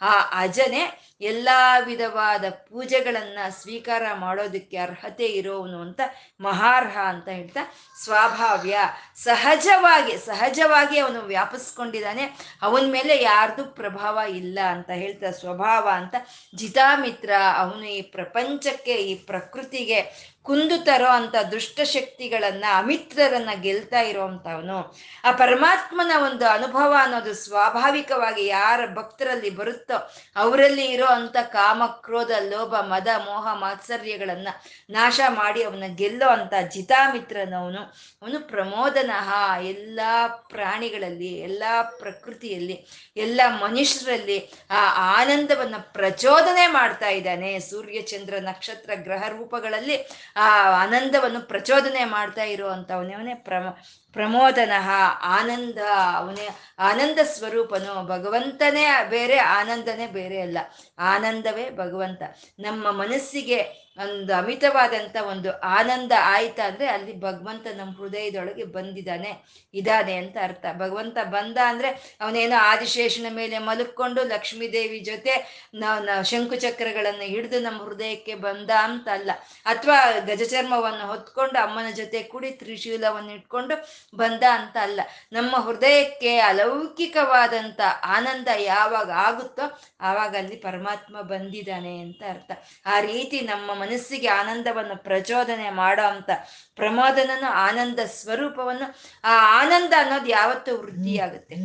ಆ ಅಜನೇ ಎಲ್ಲಾ ವಿಧವಾದ ಪೂಜೆಗಳನ್ನ ಸ್ವೀಕಾರ ಮಾಡೋದಕ್ಕೆ ಅರ್ಹತೆ ಇರೋವನು ಅಂತ ಮಹಾರ್ಹ ಅಂತ ಹೇಳ್ತಾ ಸ್ವಾಭಾವ್ಯ. ಸಹಜವಾಗಿ ಸಹಜವಾಗಿ ಅವನು ವ್ಯಾಪಿಸ್ಕೊಂಡಿದ್ದಾನೆ. ಅವನ ಮೇಲೆ ಯಾರ್ದು ಪ್ರಭಾವ ಇಲ್ಲ ಅಂತ ಹೇಳ್ತಾ ಸ್ವಭಾವ ಅಂತ ಜಿತಾಮಿತ್ರ ಅವನು ಈ ಪ್ರಪಂಚಕ್ಕೆ, ಈ ಪ್ರಕೃತಿಗೆ ಕುಂದು ತರೋ ಅಂತ ದುಷ್ಟಶಕ್ತಿಗಳನ್ನ ಅಮಿತ್ರರನ್ನ ಗೆಲ್ತಾ ಇರೋವಂಥವನು ಆ ಪರಮಾತ್ಮನ ಒಂದು ಅನುಭವ ಅನ್ನೋದು ಸ್ವಾಭಾವಿಕವಾಗಿ ಯಾರ ಭಕ್ತರಲ್ಲಿ ಬರುತ್ತೋ ಅವರಲ್ಲಿ ಇರೋ ಅಂತ ಕಾಮ, ಕ್ರೋಧ, ಲೋಭ, ಮದ, ಮೋಹ, ಮಾತ್ಸರ್ಯಗಳನ್ನ ನಾಶ ಮಾಡಿ ಅವನ ಗೆಲ್ಲೋ ಅಂತ ಜಿತಾಮಿತ್ರನವನು. ಅವನು ಪ್ರಮೋದನಃ ಎಲ್ಲ ಪ್ರಾಣಿಗಳಲ್ಲಿ, ಎಲ್ಲ ಪ್ರಕೃತಿಯಲ್ಲಿ, ಎಲ್ಲ ಮನುಷ್ಯರಲ್ಲಿ ಆ ಆನಂದವನ್ನ ಪ್ರಚೋದನೆ ಮಾಡ್ತಾ ಇದ್ದಾನೆ. ಸೂರ್ಯ, ಚಂದ್ರ, ನಕ್ಷತ್ರ, ಗ್ರಹ ರೂಪಗಳಲ್ಲಿ ಆ ಆನಂದವನ್ನು ಪ್ರಚೋದನೆ ಮಾಡ್ತಾ ಇರುವಂಥವನೇ ಪ್ರಮ ಪ್ರಮೋದನಃ ಆನಂದ, ಅವನೇ ಆನಂದ ಸ್ವರೂಪನು. ಭಗವಂತನೇ ಬೇರೆ, ಆನಂದನೇ ಬೇರೆ ಅಲ್ಲ. ಆನಂದವೇ ಭಗವಂತ. ನಮ್ಮ ಮನಸ್ಸಿಗೆ ಒಂದು ಅಮಿತವಾದಂಥ ಒಂದು ಆನಂದ ಆಯ್ತಾ ಅಂದ್ರೆ ಅಲ್ಲಿ ಭಗವಂತ ನಮ್ಮ ಹೃದಯದೊಳಗೆ ಬಂದಿದ್ದಾನೆ, ಇದ್ದಾನೆ ಅಂತ ಅರ್ಥ. ಭಗವಂತ ಬಂದ ಅಂದ್ರೆ ಅವನೇನೋ ಆದಿಶೇಷನ ಮೇಲೆ ಮಲಕ್ಕೊಂಡು ಲಕ್ಷ್ಮೀದೇವಿ ಜೊತೆ ನಾವು ಶಂಕುಚಕ್ರಗಳನ್ನು ಹಿಡಿದು ನಮ್ಮ ಹೃದಯಕ್ಕೆ ಬಂದ ಅಂತ ಅಲ್ಲ ಅಥವಾ ಗಜಚರ್ಮವನ್ನು ಹೊತ್ಕೊಂಡು ಅಮ್ಮನ ಜೊತೆ ಕೂಡಿ ತ್ರಿಶೂಲವನ್ನು ಇಟ್ಕೊಂಡು ಬಂದ ಅಂತ ಅಲ್ಲ ನಮ್ಮ ಹೃದಯಕ್ಕೆ ಅಲೌಕಿಕವಾದಂಥ ಆನಂದ ಯಾವಾಗ ಆಗುತ್ತೋ ಆವಾಗ ಅಲ್ಲಿ ಪರಮಾತ್ಮ ಬಂದಿದ್ದಾನೆ ಅಂತ ಅರ್ಥ. ಆ ರೀತಿ ನಮ್ಮ ಮನಸ್ಸಿಗೆ ಆನಂದವನ್ನು ಪ್ರಚೋದನೆ ಮಾಡೋ ಅಂತ ಪ್ರಮೋದನನು ಆನಂದ ಸ್ವರೂಪವನ್ನು ಆ ಆನಂದ ಅನ್ನೋದು ಯಾವತ್ತೂ ವೃದ್ಧಿಯಾಗುತ್ತೆ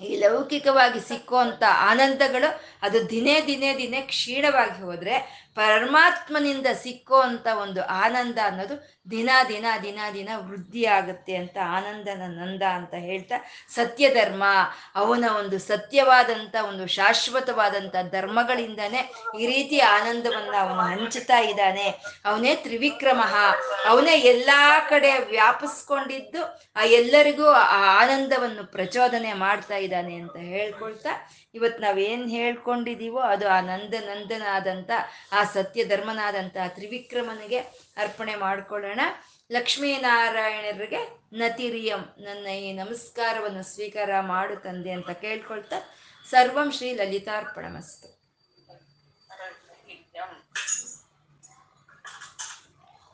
ಈ ಲೌಕಿಕವಾಗಿ ಸಿಕ್ಕುವಂತ ಆನಂದಗಳು ಅದು ದಿನೇ ದಿನೇ ದಿನೇ ಕ್ಷೀಣವಾಗಿ ಹೋದ್ರೆ ಪರಮಾತ್ಮನಿಂದ ಸಿಕ್ಕೋ ಅಂತ ಒಂದು ಆನಂದ ಅನ್ನೋದು ದಿನ ದಿನ ದಿನ ದಿನ ವೃದ್ಧಿ ಆಗುತ್ತೆ ಅಂತ ಆನಂದನ ನಂದ ಅಂತ ಹೇಳ್ತಾ ಸತ್ಯ ಧರ್ಮ, ಅವನ ಒಂದು ಸತ್ಯವಾದಂಥ ಒಂದು ಶಾಶ್ವತವಾದಂಥ ಧರ್ಮಗಳಿಂದನೇ ಈ ರೀತಿ ಆನಂದವನ್ನ ಅವನು ಹಂಚುತ್ತಾ ಇದ್ದಾನೆ. ಅವನೇ ತ್ರಿವಿಕ್ರಮ ಅವನೇ ಎಲ್ಲಾ ಕಡೆ ವ್ಯಾಪಿಸ್ಕೊಂಡಿದ್ದು ಆ ಎಲ್ಲರಿಗೂ ಆ ಆನಂದವನ್ನು ಪ್ರಚೋದನೆ ಮಾಡ್ತಾ ಇದ್ದಾನೆ ಅಂತ ಹೇಳ್ಕೊಳ್ತಾ ಇವತ್ತು ನಾವೇನು ಹೇಳ್ಕೊಂಡಿದೀವೋ ಅದು ಆ ನಂದ ನಂದನಾದಂಥ ಆ ಸತ್ಯ ಧರ್ಮನಾದಂತ ತ್ರಿವಿಕ್ರಮನಿಗೆ ಅರ್ಪಣೆ ಮಾಡಿಕೊಳ್ಳೋಣ. ಲಕ್ಷ್ಮೀನಾರಾಯಣರಿಗೆ ನತಿರಿಯಂ ನನ್ನ ಈ ನಮಸ್ಕಾರವನ್ನು ಸ್ವೀಕಾರ ಮಾಡು ತಂದೆ ಅಂತ ಕೇಳ್ಕೊಳ್ತಾ ಸರ್ವಂ ಶ್ರೀ ಲಲಿತಾರ್ಪಣ ಮಸ್ತು